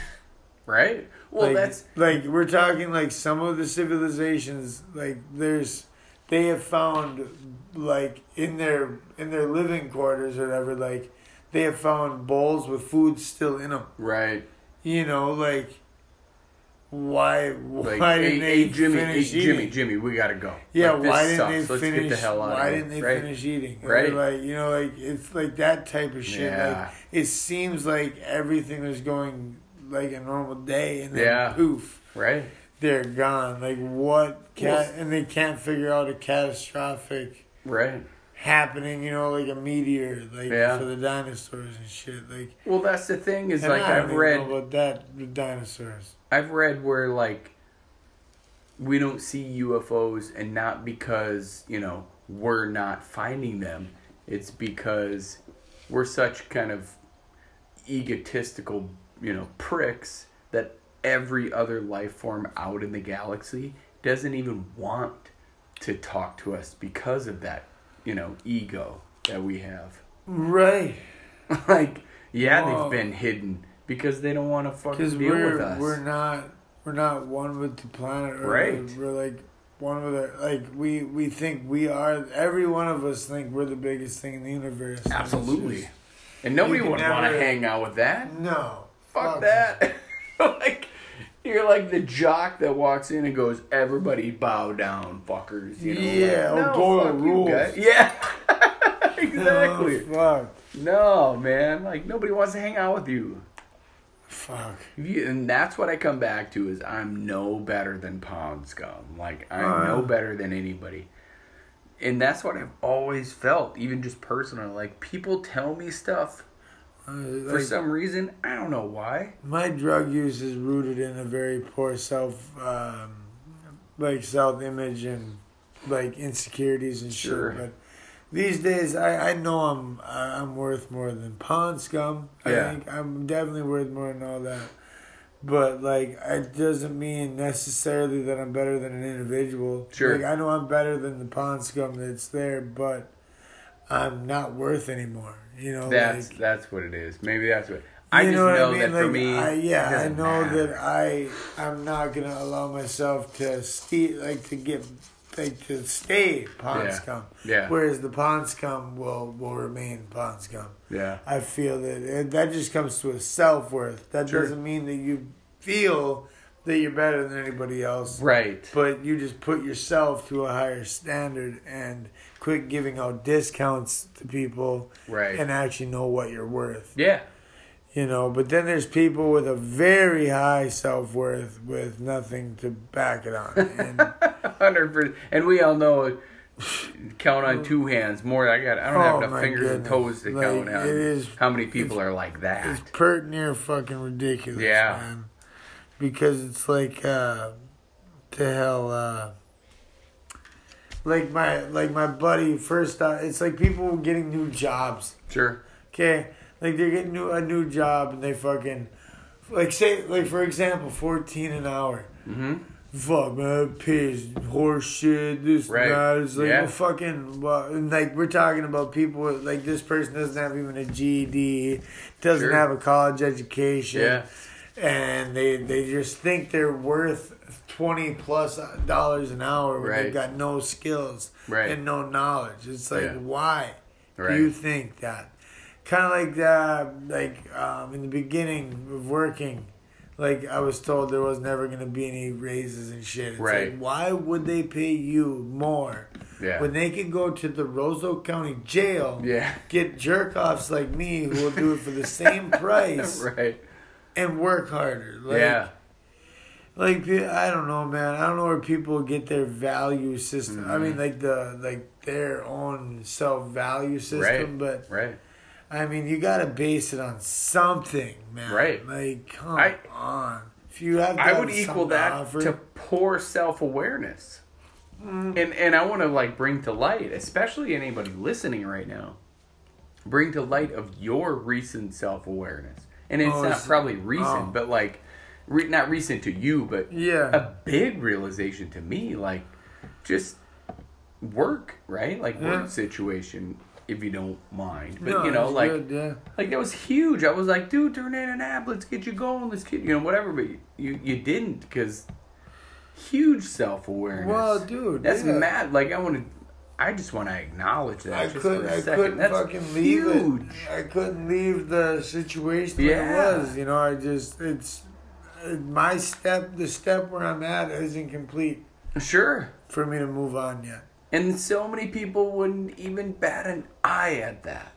Right. Well, like, that's like we're talking like some of the civilizations like there's they have found like in their in their living quarters or whatever like they have found bowls with food still in them right. you know like why Like, why hey, didn't they hey, Jimmy, hey, finish Jimmy, eating? Jimmy, Jimmy, we gotta go. yeah, Like, why didn't sucks. they Let's finish? get the hell out why of didn't they right? finish eating? Or, Right. like you know, like it's like that type of shit. Yeah. Like it seems like everything was going like a normal day, and then Yeah. poof, Right. they're gone. Like what cat and they can't figure out a catastrophic Right. happening, you know, like a meteor, like Yeah. for the dinosaurs and shit. Like Well, that's the thing is like I I've read about that with dinosaurs. I've read where like we don't see UFOs and not because, you know, we're not finding them. It's because we're such kind of egotistical, you know, pricks that every other life form out in the galaxy doesn't even want to talk to us because of that, you know, ego that we have. Right. like, yeah, Whoa. they've been hidden because they don't want to fucking deal we're with us. we're not we're not one with the planet. Or Right. We're like one with the like we we think we are. Every one of us think we're the biggest thing in the universe. and Absolutely. just- And nobody would want to hang out with that. no. Fuck that. like, you're like the jock that walks in and goes, "Everybody bow down, fuckers." You know? Yeah, like, oh, Doyle fuck you rules. guys." Yeah. exactly. Oh, fuck. No, man. Like nobody wants to hang out with you. Fuck. You- And that's what I come back to is I'm no better than Pond Scum. Like I'm Uh. no better than anybody. And that's what I've always felt, even just personally. Like people tell me stuff Uh, for like, some reason. I don't know why. my drug use is rooted in a very poor self, um, like self image and like insecurities and Sure. shit. But these days, I, I know I'm I'm worth more than pond scum. I Yeah. think I'm definitely worth more than all that. But like, it doesn't mean necessarily that I'm better than an individual. Sure. Like, I know I'm better than the pond scum that's there, but I'm not worth anymore. You know, That's like, that's what it is. Maybe that's what I just know, know, I mean? that for me. I, yeah, I know matter. that I I'm not gonna allow myself to stay like to get like to stay pond Yeah. scum. Yeah. Whereas the pond scum will will remain pond scum. Yeah. I feel that and that just comes to a self worth. That Sure. doesn't mean that you feel that you're better than anybody else. Right. But you just put yourself to a higher standard and quit giving out discounts to people Right. and actually know what you're worth yeah. you know but then there's people with a very high self-worth with nothing to back it on and Hundred percent. And we all know. Count on two hands. More. I got. I don't Oh, have enough fingers and toes to Like, count on it is- how many people are like that. it's pert near fucking ridiculous Yeah. man because it's like uh to hell uh like my like my buddy first uh, it's like people getting new jobs Sure. Okay, like they're getting new, a new job and they fucking, like say like for example, fourteen an hour. Mm-hmm. Fuck man, piss, horse shit, this Right. that. It's like Yeah. well, fucking, well, like we're talking about people like this person doesn't have even a GED, doesn't Sure. have a college education, Yeah. and they they just think they're worth twenty plus dollars an hour when Right. they've got no skills Right. and no knowledge. It's like Yeah. why Right. do you think that? Kind of like that, like um, in the beginning of working, like I was told there was never going to be any raises and shit. It's Right. Like, why would they pay you more Yeah. when they can go to the Roseau County Jail, Yeah. get jerk offs like me who will do it for the same price right. and work harder? Like, yeah. Like I don't know, man. I don't know where people get their value system. I Mhm. mean, like the like their own self value system, Right. but. Right. I mean, you gotta base it on something, man. Right. Like, come I- on. If you have, I would equal that offer- to poor self awareness. Mm. And and I want to like bring to light, especially anybody listening right now, bring to light of your recent self awareness. And it's Oh, not probably recent, oh. but like re- not recent to you, but Yeah. a big realization to me, like just work, right? Like Yeah. work situation, if you don't mind. But No, you know, like good, yeah. like that was huge. I was like, dude, turn in an app. Let's get you going. Let's get you know whatever. But you you didn't because huge self awareness. Well, dude, that's yeah. mad. Like I want to. I just want to acknowledge that. I just couldn't. I second. couldn't That's fucking leave huge. it. I couldn't leave the situation Yeah. it was. You know, I just it's my step. The step where I'm at isn't complete Sure. for me to move on yet. And so many people wouldn't even bat an eye at that.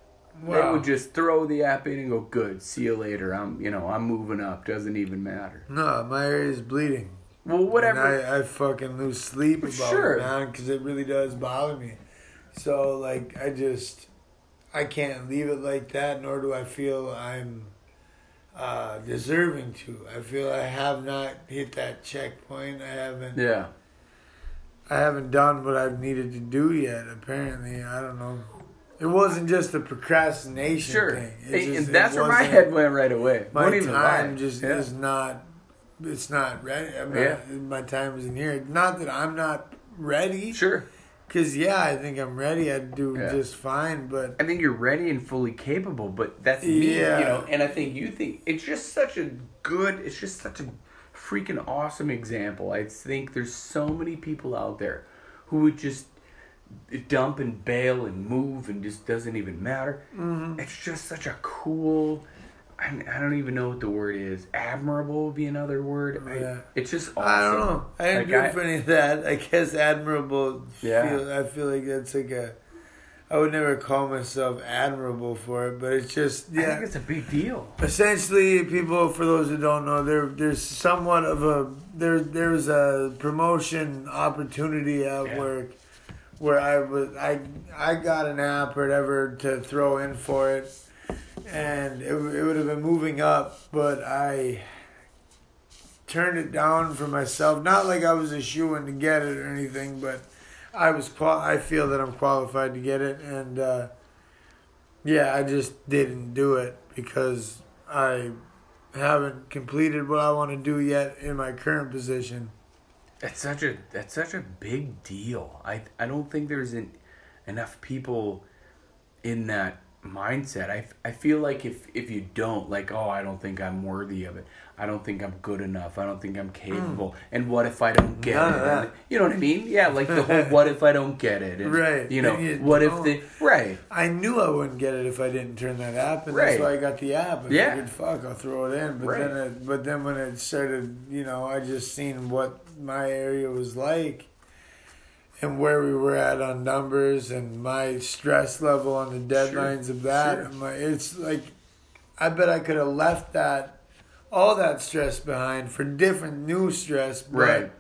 They would just throw the app in and go, "Good, see you later." I'm, you know, I'm moving up. Doesn't even matter. No, my area is bleeding. Well, whatever. And I, I fucking lose sleep about Sure. it, man, because it really does bother me. So, like, I just, I can't leave it like that, nor do I feel I'm uh, deserving to. I feel I have not hit that checkpoint. I haven't, yeah. I haven't done what I've needed to do yet. Apparently, I don't know. It wasn't just a procrastination Sure. thing. It just- and that's where my head went right away. my Won't time just Yeah. is not it's not ready I mean, Yeah. my time isn't here not that i'm not ready Sure. Because yeah i think i'm ready i'd do Yeah. just fine but I think you're ready and fully capable, but that's me, Yeah. you know. And I think you think it's just such a good, it's just such a freaking awesome example. I think there's so many people out there who would just dump and bail and move and just doesn't even matter. Mm-hmm. It's just such a cool. I, I don't even know what the word is. Admirable would be another word. I- Yeah. it's just awesome. i don't know i didn't Like, do I- for any of that i guess admirable Yeah. feel, i feel like that's like a i would never call myself admirable for it but it's just yeah. I think it's a big deal. essentially people for those who don't know there there's somewhat of a there there's a promotion opportunity at Yeah. work where I was I I got an app or whatever to throw in for it and it, it would have been moving up but I turned it down for myself not like I was a shoe in to get it or anything but I was qual I feel that I'm qualified to get it and uh yeah, I just didn't do it because I haven't completed what I want to do yet in my current position. It's such a that's such a big deal. I I don't think there's an, enough people in that mindset. I, I feel like if if you don't like oh I don't think I'm worthy of it. I don't think I'm good enough. I don't think I'm hmm. capable. And what if I don't get None it? And- you know what I mean? Yeah, like the whole what if I don't get it? And, Right. You know you what if the right I knew I wouldn't get it if I didn't turn that app, and Right. that's why I got the app. I Yeah. figured, fuck, I'll throw it in. But Right. then, it, but then when it started, you know, I just seen what my area was like, and where we were at on numbers, and my stress level on the deadlines of that. Sure. my- it's like, I bet I could have left that, all that stress behind for different new stress, but, Right.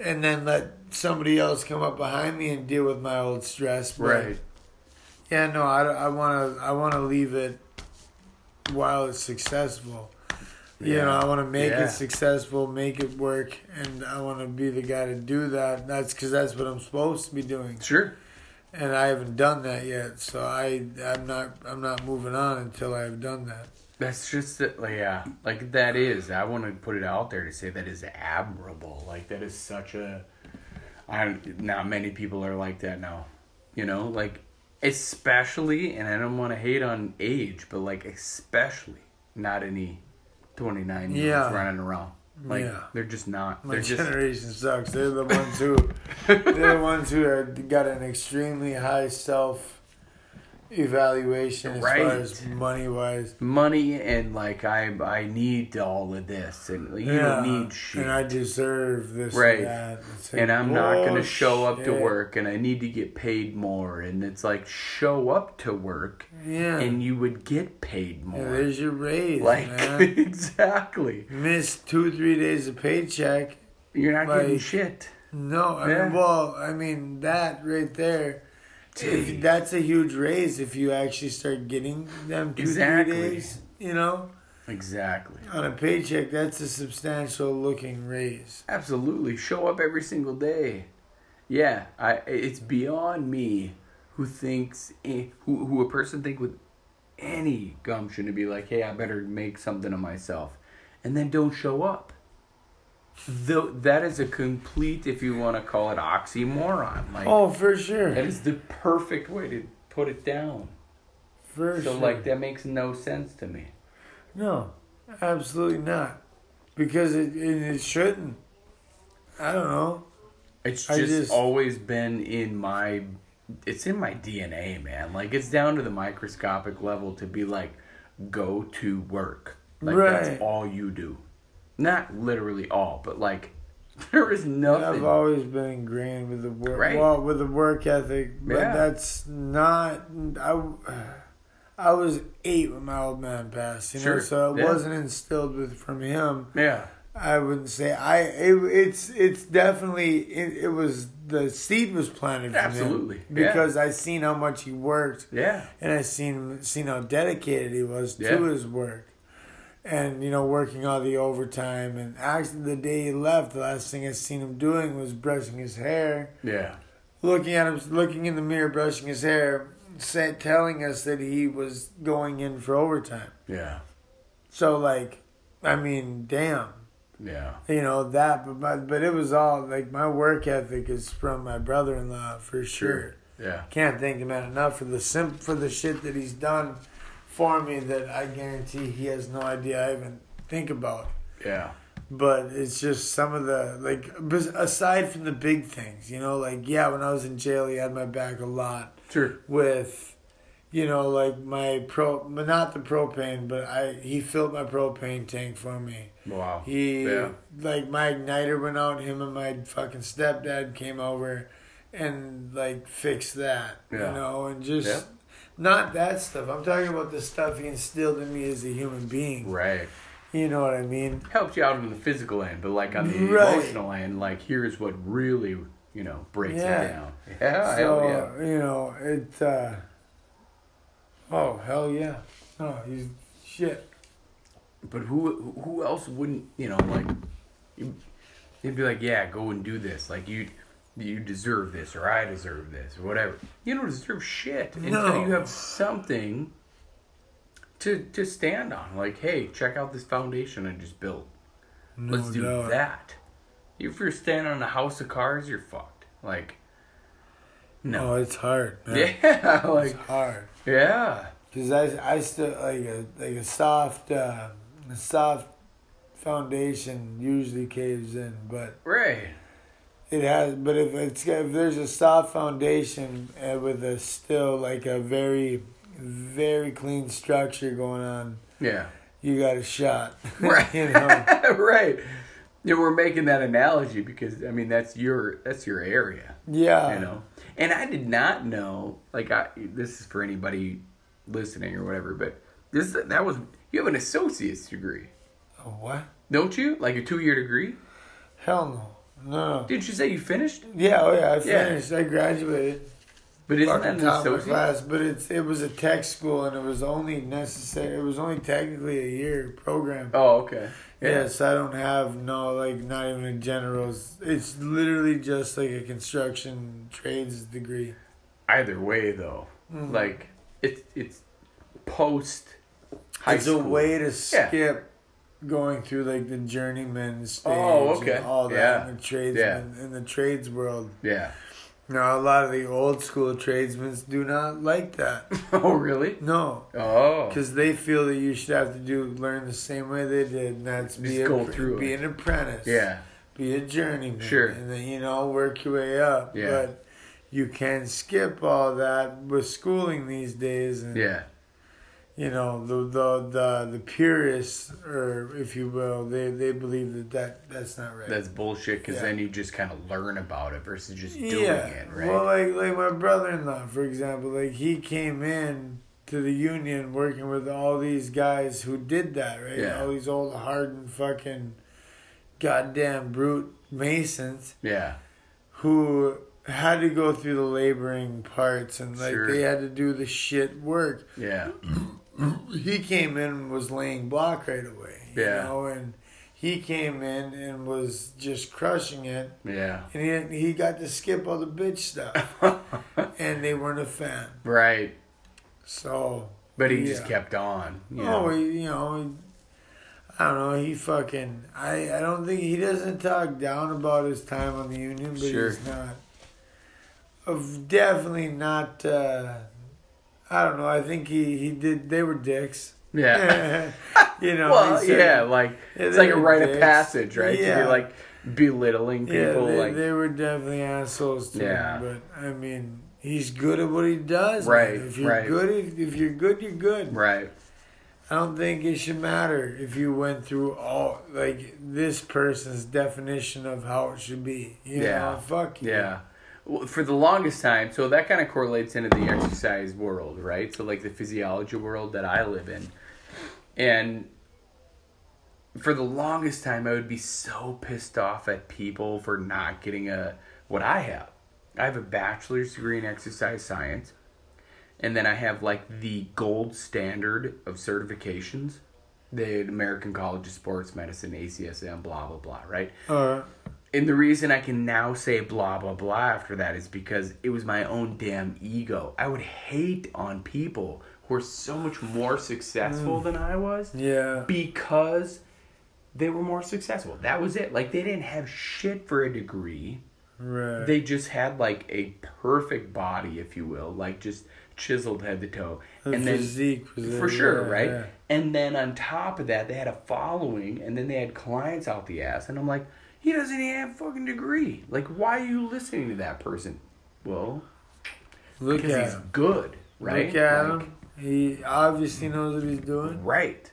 And then let somebody else come up behind me and deal with my old stress, but- right yeah, no, I, I want to I want to leave it while it's successful. You Yeah. know, I want to make Yeah. it successful, make it work, and I want to be the guy to do that. That's because that's what I'm supposed to be doing, sure and I haven't done that yet. So I I'm not I'm not moving on until I've done that. That's just that, like, yeah, like that is. I want to put it out there to say that is admirable. Like that is such a. I not many people are like that now, you know. Like especially, and I don't want to hate on age, but like especially not any twenty nine year olds Yeah. running around. Like Yeah. they're just not. My They're just generation sucks. They're the ones who they're the ones who are got an extremely high self evaluation as Right. far as money wise. money and like I I need all of this and you don't need shit. And I deserve this Right. and that. Like, and I'm not going to show up to work and I need to get paid more and it's like show up to work Yeah. and you would get paid Yeah, more. there's your raise, like exactly. Miss two, three days of paycheck. You're not getting shit. No, I Yeah. mean, well, I mean that right there. If that's a huge raise if you actually start getting them two, Exactly. three days. You know, Exactly. on a paycheck, that's a substantial looking raise. Absolutely. Show up every single day. Yeah, I it's beyond me who thinks eh, who who a person think with any gumption to be like, "Hey, I better make something of myself." And then don't show up. Though that is a complete if you want to call it oxymoron. Like Oh, for sure, that is the perfect way to put it down. for So sure. like that makes no sense to me. No, absolutely not. Because it it, it shouldn't. I don't know. It's just, just- always been in my it's in my DNA, man. Like it's down to the microscopic level to be like go to work. Like Right. that's all you do. Not literally all, but like there is nothing. I've always been ingrained with the work, Right. well, with the work ethic, but Yeah. that's not. I, I was eight when my old man passed, you know, Sure. so it Yeah. wasn't instilled with from him. yeah. I wouldn't say I. It, it's it's definitely it, it was the seed was planted Absolutely, him yeah. because I seen how much he worked Yeah. and I seen seen how dedicated he was to his work, and you know working all the overtime. And actually, the day he left, the last thing I seen him doing was brushing his hair, Yeah. looking at him, looking in the mirror, brushing his hair, say, telling us that he was going in for overtime. Yeah. So like, I mean, damn Yeah. you know that but my, but it was all like my work ethic is from my brother-in-law for sure Yeah. can't thank him enough for the simp for the shit that he's done for me that i guarantee he has no idea i even think about Yeah. but it's just some of the like aside from the big things you know like yeah when i was in jail he had my back a lot Sure. with you know like my pro but not the propane but i he filled my propane tank for me Wow. he Yeah. like my igniter went out. Him and my fucking stepdad came over and like fixed that. Yeah. You know, and just Yeah. Not that stuff. I'm talking about the stuff he instilled in me as a human being. Right. You know what I mean? Helps you out on the physical end, but like on the Right. emotional end, like here's what really, you know, breaks Yeah. it down. Yeah. so hell yeah. you know it. uh Oh hell yeah! No, he's shit. But who who else wouldn't you know like they'd be like yeah go and do this like you you deserve this or I deserve this or whatever you don't deserve shit until you have something to to stand on like hey check out this foundation I just built No let's do doubt. that if you're standing on a house of cards you're fucked like Oh, no it's hard. Man. yeah it's like hard. yeah Cause I I still like a like a soft uh, a soft foundation usually caves in, but right it has. But if it's if there's a soft foundation uh, with a still like a very very clean structure going on, yeah you got a shot. Right. you know. right. Yeah, we're making that analogy because I mean that's your that's your area, Yeah. you know. And I did not know like I this is for anybody listening or whatever, but this that was you have an associate's degree, Oh, what? don't you? Like a two year degree? Hell no. No. Didn't you say you finished? Yeah. Oh yeah. I Yeah. finished. I graduated. But isn't that fucking an top of associate? class, but it's it was a tech school and it was only necessary. It was only technically a year program. Oh, okay. Yeah. Yes, I don't have no like not even a general's. It's literally just like a construction trades degree. Either way, though, Mhm. like it's it's post high it's school. a way to skip going through like the journeyman stage. Oh, okay. And all that Yeah. in the tradesman in the trades world. Yeah. Now a lot of the old school tradesmen do not like that. oh, really? No. Oh. Because they feel that you should have to do learn the same way they did, and that's be Just a, go through be it. an apprentice, Yeah. be a journeyman, Sure. and then you know work your way up. Yeah. But you can skip all that with schooling these days, and Yeah. You know the the the the purists, or if you will, they they believe that, that that's not right. That's bullshit because Yeah. then you just kind of learn about it versus just doing yeah. it, right? Well, like like my brother-in-law, for example, like he came in to the union working with all these guys who did that, right? Yeah. All these old hardened fucking goddamn brute masons yeah. who had to go through the laboring parts and like Sure. they had to do the shit work. Yeah. He came in and was laying block right away. You Yeah. know, and he came in and was just crushing it. Yeah. And he, he got to skip all the bitch stuff. and they weren't a fan. right. So, But he just kept on. You oh, know? he, you know, he, I don't know. He fucking. I I don't think he doesn't talk down about his time on the union, but Sure. he's not. Of definitely not. Uh, I don't know. I think he he did. They were dicks. yeah. you know. well, said- yeah, like Yeah, it's like a rite of passage, right? Yeah. To be like belittling Yeah, people, they, like they were definitely assholes to Yeah. him. But I mean, he's good at what he does. man. Right, If you're right. good, if, if you're good, you're good. right. I don't think it should matter if you went through all like this person's definition of how it should be. You Yeah. know, fuck you. Yeah. For the longest time, so that kind of correlates into the exercise world, right? So like the physiology world that I live in, and for the longest time, I would be so pissed off at people for not getting a what I have. I have a bachelor's degree in exercise science, and then I have like the gold standard of certifications, the American College of Sports Medicine, ACSM, blah blah blah, right? Uh, And the reason I can now say blah blah blah after that is because it was my own damn ego. I would hate on people who are so much more successful mm. than I was yeah. because they were more successful. That was it. Like they didn't have shit for a degree. Right. They just had like a perfect body, if you will, like just chiseled head to toe. The and then physique for sure, yeah, right? yeah. And then on top of that, they had a following, and then they had clients out the ass. And I'm like, he doesn't even have a fucking degree. Like, why are you listening to that person? Well, Look because at he's him. good, right? Look at Like, him. He obviously knows what he's doing. Right.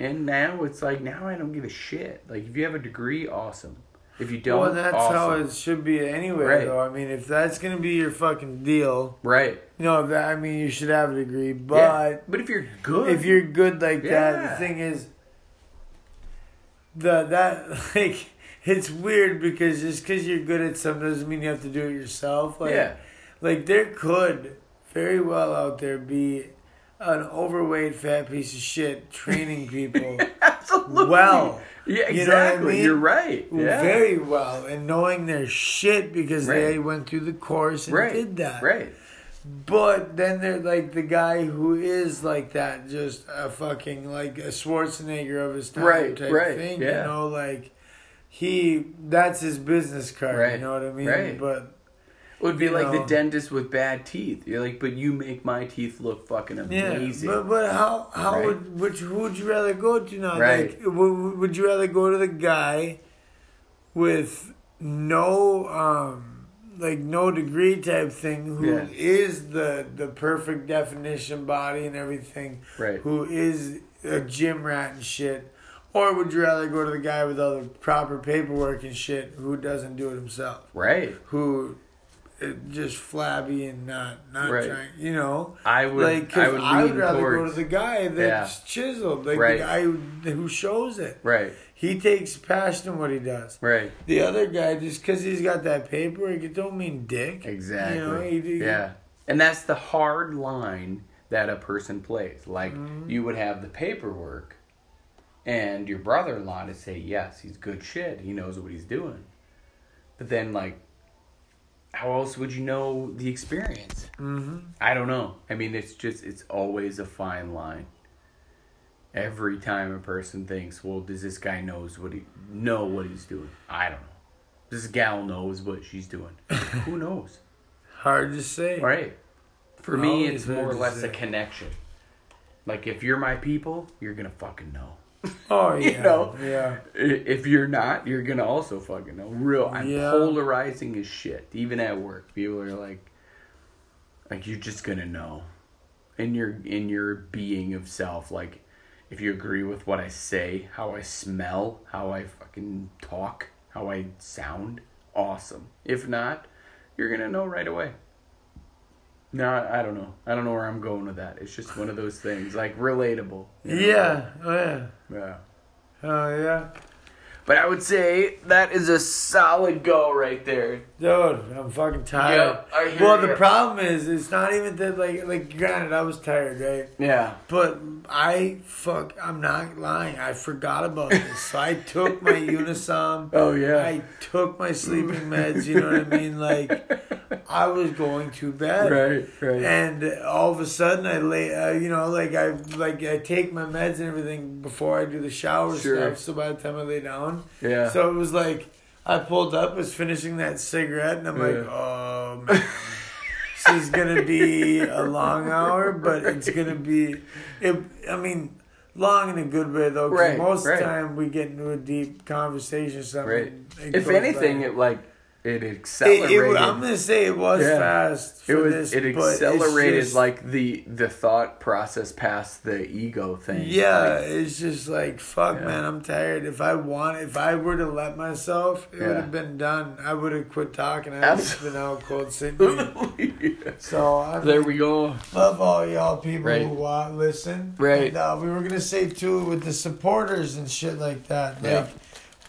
And now it's like now I don't give a shit. Like if you have a degree, awesome. If you don't, Well, that's awesome. how it should be anyway, Right. though. I mean, if that's gonna be your fucking deal, Right. you know, that I mean, you should have a degree. But yeah. But if you're good, if you're good like that, the thing is, the that like it's weird because just because you're good at something doesn't mean you have to do it yourself. Like, yeah, like there could very well out there be an overweight fat piece of shit training people absolutely. well. yeah, exactly. You know I mean? You're right. Yeah. very well and knowing their shit because they went through the course and right. did that. Right. But then they're like the guy who is like that, just a fucking like a Schwarzenegger of his time Right, type right, thing. yeah. You know, like he that's his business card. Right, You know what I mean? right. But It would be like the dentist with bad teeth. You're like, but you make my teeth look fucking amazing. yeah, but but how how Right. would which who would you rather go to now? Right. Like, would, would you rather go to the guy with no um like no degree type thing who is Yeah. the the perfect definition body and everything right. who is a gym rat and shit or would you rather go to the guy with all the proper paperwork and shit who doesn't do it himself Right. who uh, just flabby and not not Right. trying you know I would. like, I would I would rather towards. go to the guy that's chiseled, like Right. the guy who, shows it. right. He takes passion in what he does. Right. The other guy, just because he's got that paperwork, it don't mean dick. Exactly. You know, he, he- yeah. And that's the hard line that a person plays. Like Mhm. you would have the paperwork and your brother in law to say, Yes, he's good shit, he knows what he's doing. But then like how else would you know the experience? Mhm. I don't know. I mean it's just it's always a fine line. Every time a person thinks, Well, does this guy knows what he know what he's doing? I don't know. This gal knows what she's doing. Who knows? Hard to say. Right. For me, Always it's more or less a connection. Like if you're my people, you're gonna fucking know. Oh You yeah, know? yeah. If you're not, you're gonna also fucking know. Real, I'm Yeah. polarizing as shit. Even at work, people are like, like you're just gonna know, in your in your being of self. Like, if you agree with what I say, how I smell, how I fucking talk, how I sound, awesome. If not, you're gonna know right away. No, I I don't know. I don't know where I'm going with that. It's just one of those things, like relatable. you know? Yeah, oh yeah. Yeah. Oh yeah. But I would say that is a solid go right there. Dude, I'm fucking tired. Yep, I hear well, the problem is, it's not even that, like, like, granted, I was tired, right? Yeah. But I, fuck, I'm not lying. I forgot about this. So I took my Unisom. Oh yeah. I took my sleeping meds, you know what I mean? Like, I was going to bed. right. Right. And all of a sudden, I lay, uh, you know, like I like I take my meds and everything before I do the shower Sure. stuff. So by the time I lay down, yeah. so it was like I pulled up, was finishing that cigarette, and I'm like, oh man, this is gonna be a long hour, but it's gonna be, it. I mean, long in a good way though, because Right, most right. of the time we get into a deep conversation. or Something. Right. if anything, by. it like it It- accelerated. it- I'm gonna say it was Yeah. fast. it was this, it accelerated just- like the the thought process past the ego thing. Yeah, Like, it's just like fuck, Yeah. man. I'm tired. If I want, if I were to let myself, it would have been done. I would have quit talking. I would have Absolutely. been out cold sitting. So I there we go. love all y'all people Right. who want listen. Right. And, uh, we were gonna say too with the supporters and shit like that. Like, Yeah.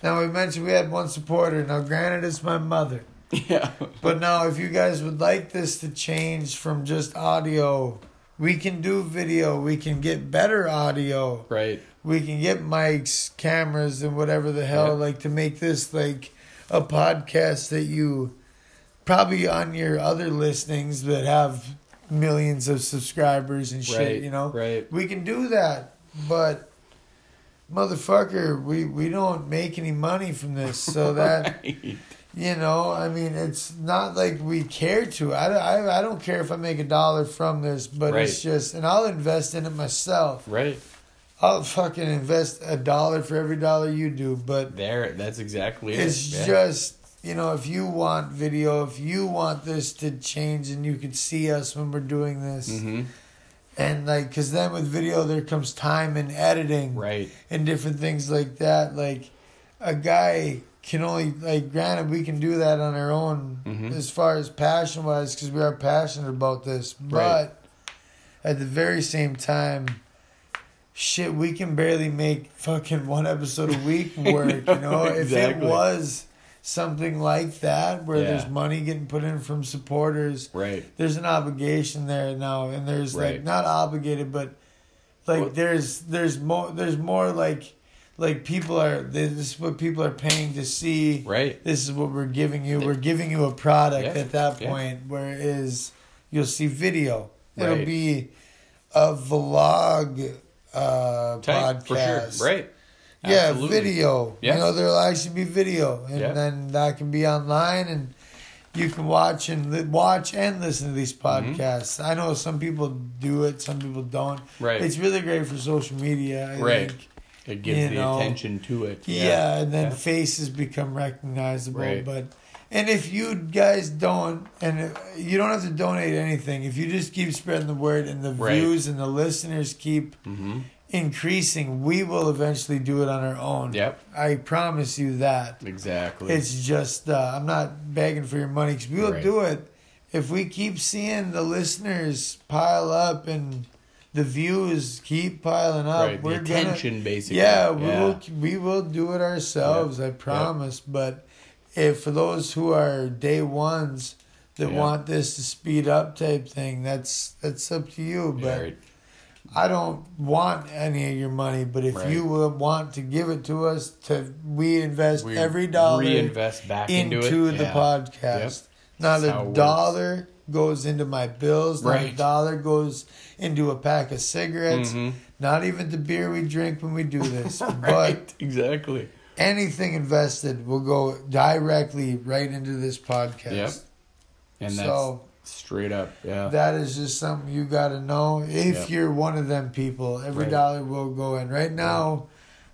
Now we mentioned we had one supporter. Now, granted, it's my mother. Yeah. But now, if you guys would like this to change from just audio, we can do video. We can get better audio. Right. We can get mics, cameras, and whatever the hell, Yeah. like to make this like a podcast that you probably on your other listings that have millions of subscribers and shit. Right. You know, Right. we can do that, but motherfucker, we we don't make any money from this, so that. Right. You know, I mean, it's not like we care to. I, I, I don't care if I make a dollar from this, but it's just, and I'll invest in it myself. Right. I'll fucking invest a dollar for every dollar you do, but There. That's exactly it's it. It's just, you know, if you want video, if you want this to change and you can see us when we're doing this, hmm and like, because then with video, there comes time and editing Right. and different things like that. Like a guy can only like granted we can do that on our own Mhm. as far as passion wise because we are passionate about this, but Right. at the very same time. Shit, we can barely make fucking one episode a week work. You know, if it was something like that where Yeah. there's money getting put in from supporters, Right. there's an obligation there now, and there's like not obligated, but like Well- there's there's more there's more like like people are this is what people are paying to see. Right. This is what we're giving you. We're giving you a product Yeah, at that point where it is you'll see video. It'll Right. be a vlog uh Type, podcast. for sure. Right. Yeah, Absolutely. video. Yeah. You know, there'll actually be video, and Yeah. then that can be online, and you can watch and li- watch and listen to these Mm-hmm. podcasts. I know some people do it, some people don't. Right. It's really great for social media. I Right. think. It gives you the know, attention to it. Yeah, and then Yeah. faces become recognizable. Right. But and if you guys don't, and you don't have to donate anything, if you just keep spreading the word and the Right. views and the listeners keep Mm-hmm. Increasing, we will eventually do it on our own. Yep. I promise you that. Exactly. It's just uh, I'm not begging for your money because we'll Right. do it if we keep seeing the listeners pile up and the views keep piling up. right. We're gonna attention, basically. yeah, we will we will do it ourselves. Yeah. I promise. But if for those who are day ones that Yeah. want this to speed up type thing, that's that's up to you. But right. I don't want any of your money. But if Right. you will want to give it to us, to we invest We every dollar reinvest back into, into, the Yeah. podcast. Not That's a it works. dollar goes into my bills. Not a dollar goes into a pack of cigarettes. Mhm. Not even the beer we drink when we do this. But Exactly. anything invested will go directly right into this podcast. Yep. And that's so straight up. Yeah. that is just something you got to know. If Yep. you're one of them people, every Right. dollar will go in. Right now,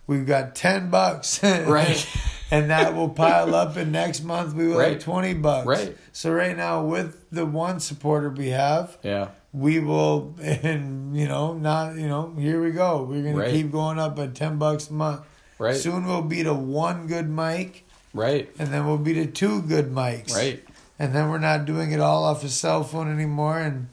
we've got ten bucks. Right. and that will pile up. And next month we will Right. have twenty bucks. Right. So right now, with the one supporter we have, yeah. we will, and you know, not you know, here we go. We're gonna Right. keep going up at ten bucks a month. Right. Soon we'll be to one good mic, Right. and then we'll be to two good mics. Right. And then we're not doing it all off a cell phone anymore. And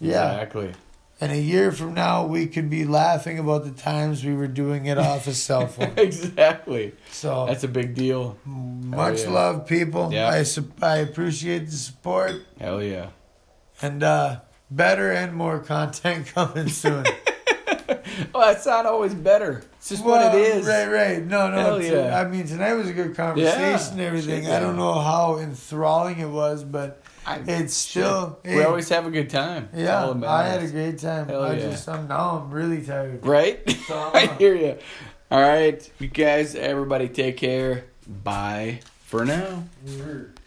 yeah, Exactly. and a year from now, we could be laughing about the times we were doing it off a cell phone. exactly. So That's a big deal. much yeah. love, people. Yeah. I su- I appreciate the support Hell yeah. and uh, better and more content coming soon. Well, it's not always better. It's just what Well, it is. Right, right. No, no. T- yeah. I mean, tonight was a good conversation Yeah. and everything. Shit, I don't know how enthralling it was, but I- it's still. we always have a good time. Yeah, I had a great time. Hell I yeah. just, I'm, now I'm really tired. Right? So, I uh, hear you. All right. You guys, everybody take care. Bye for now.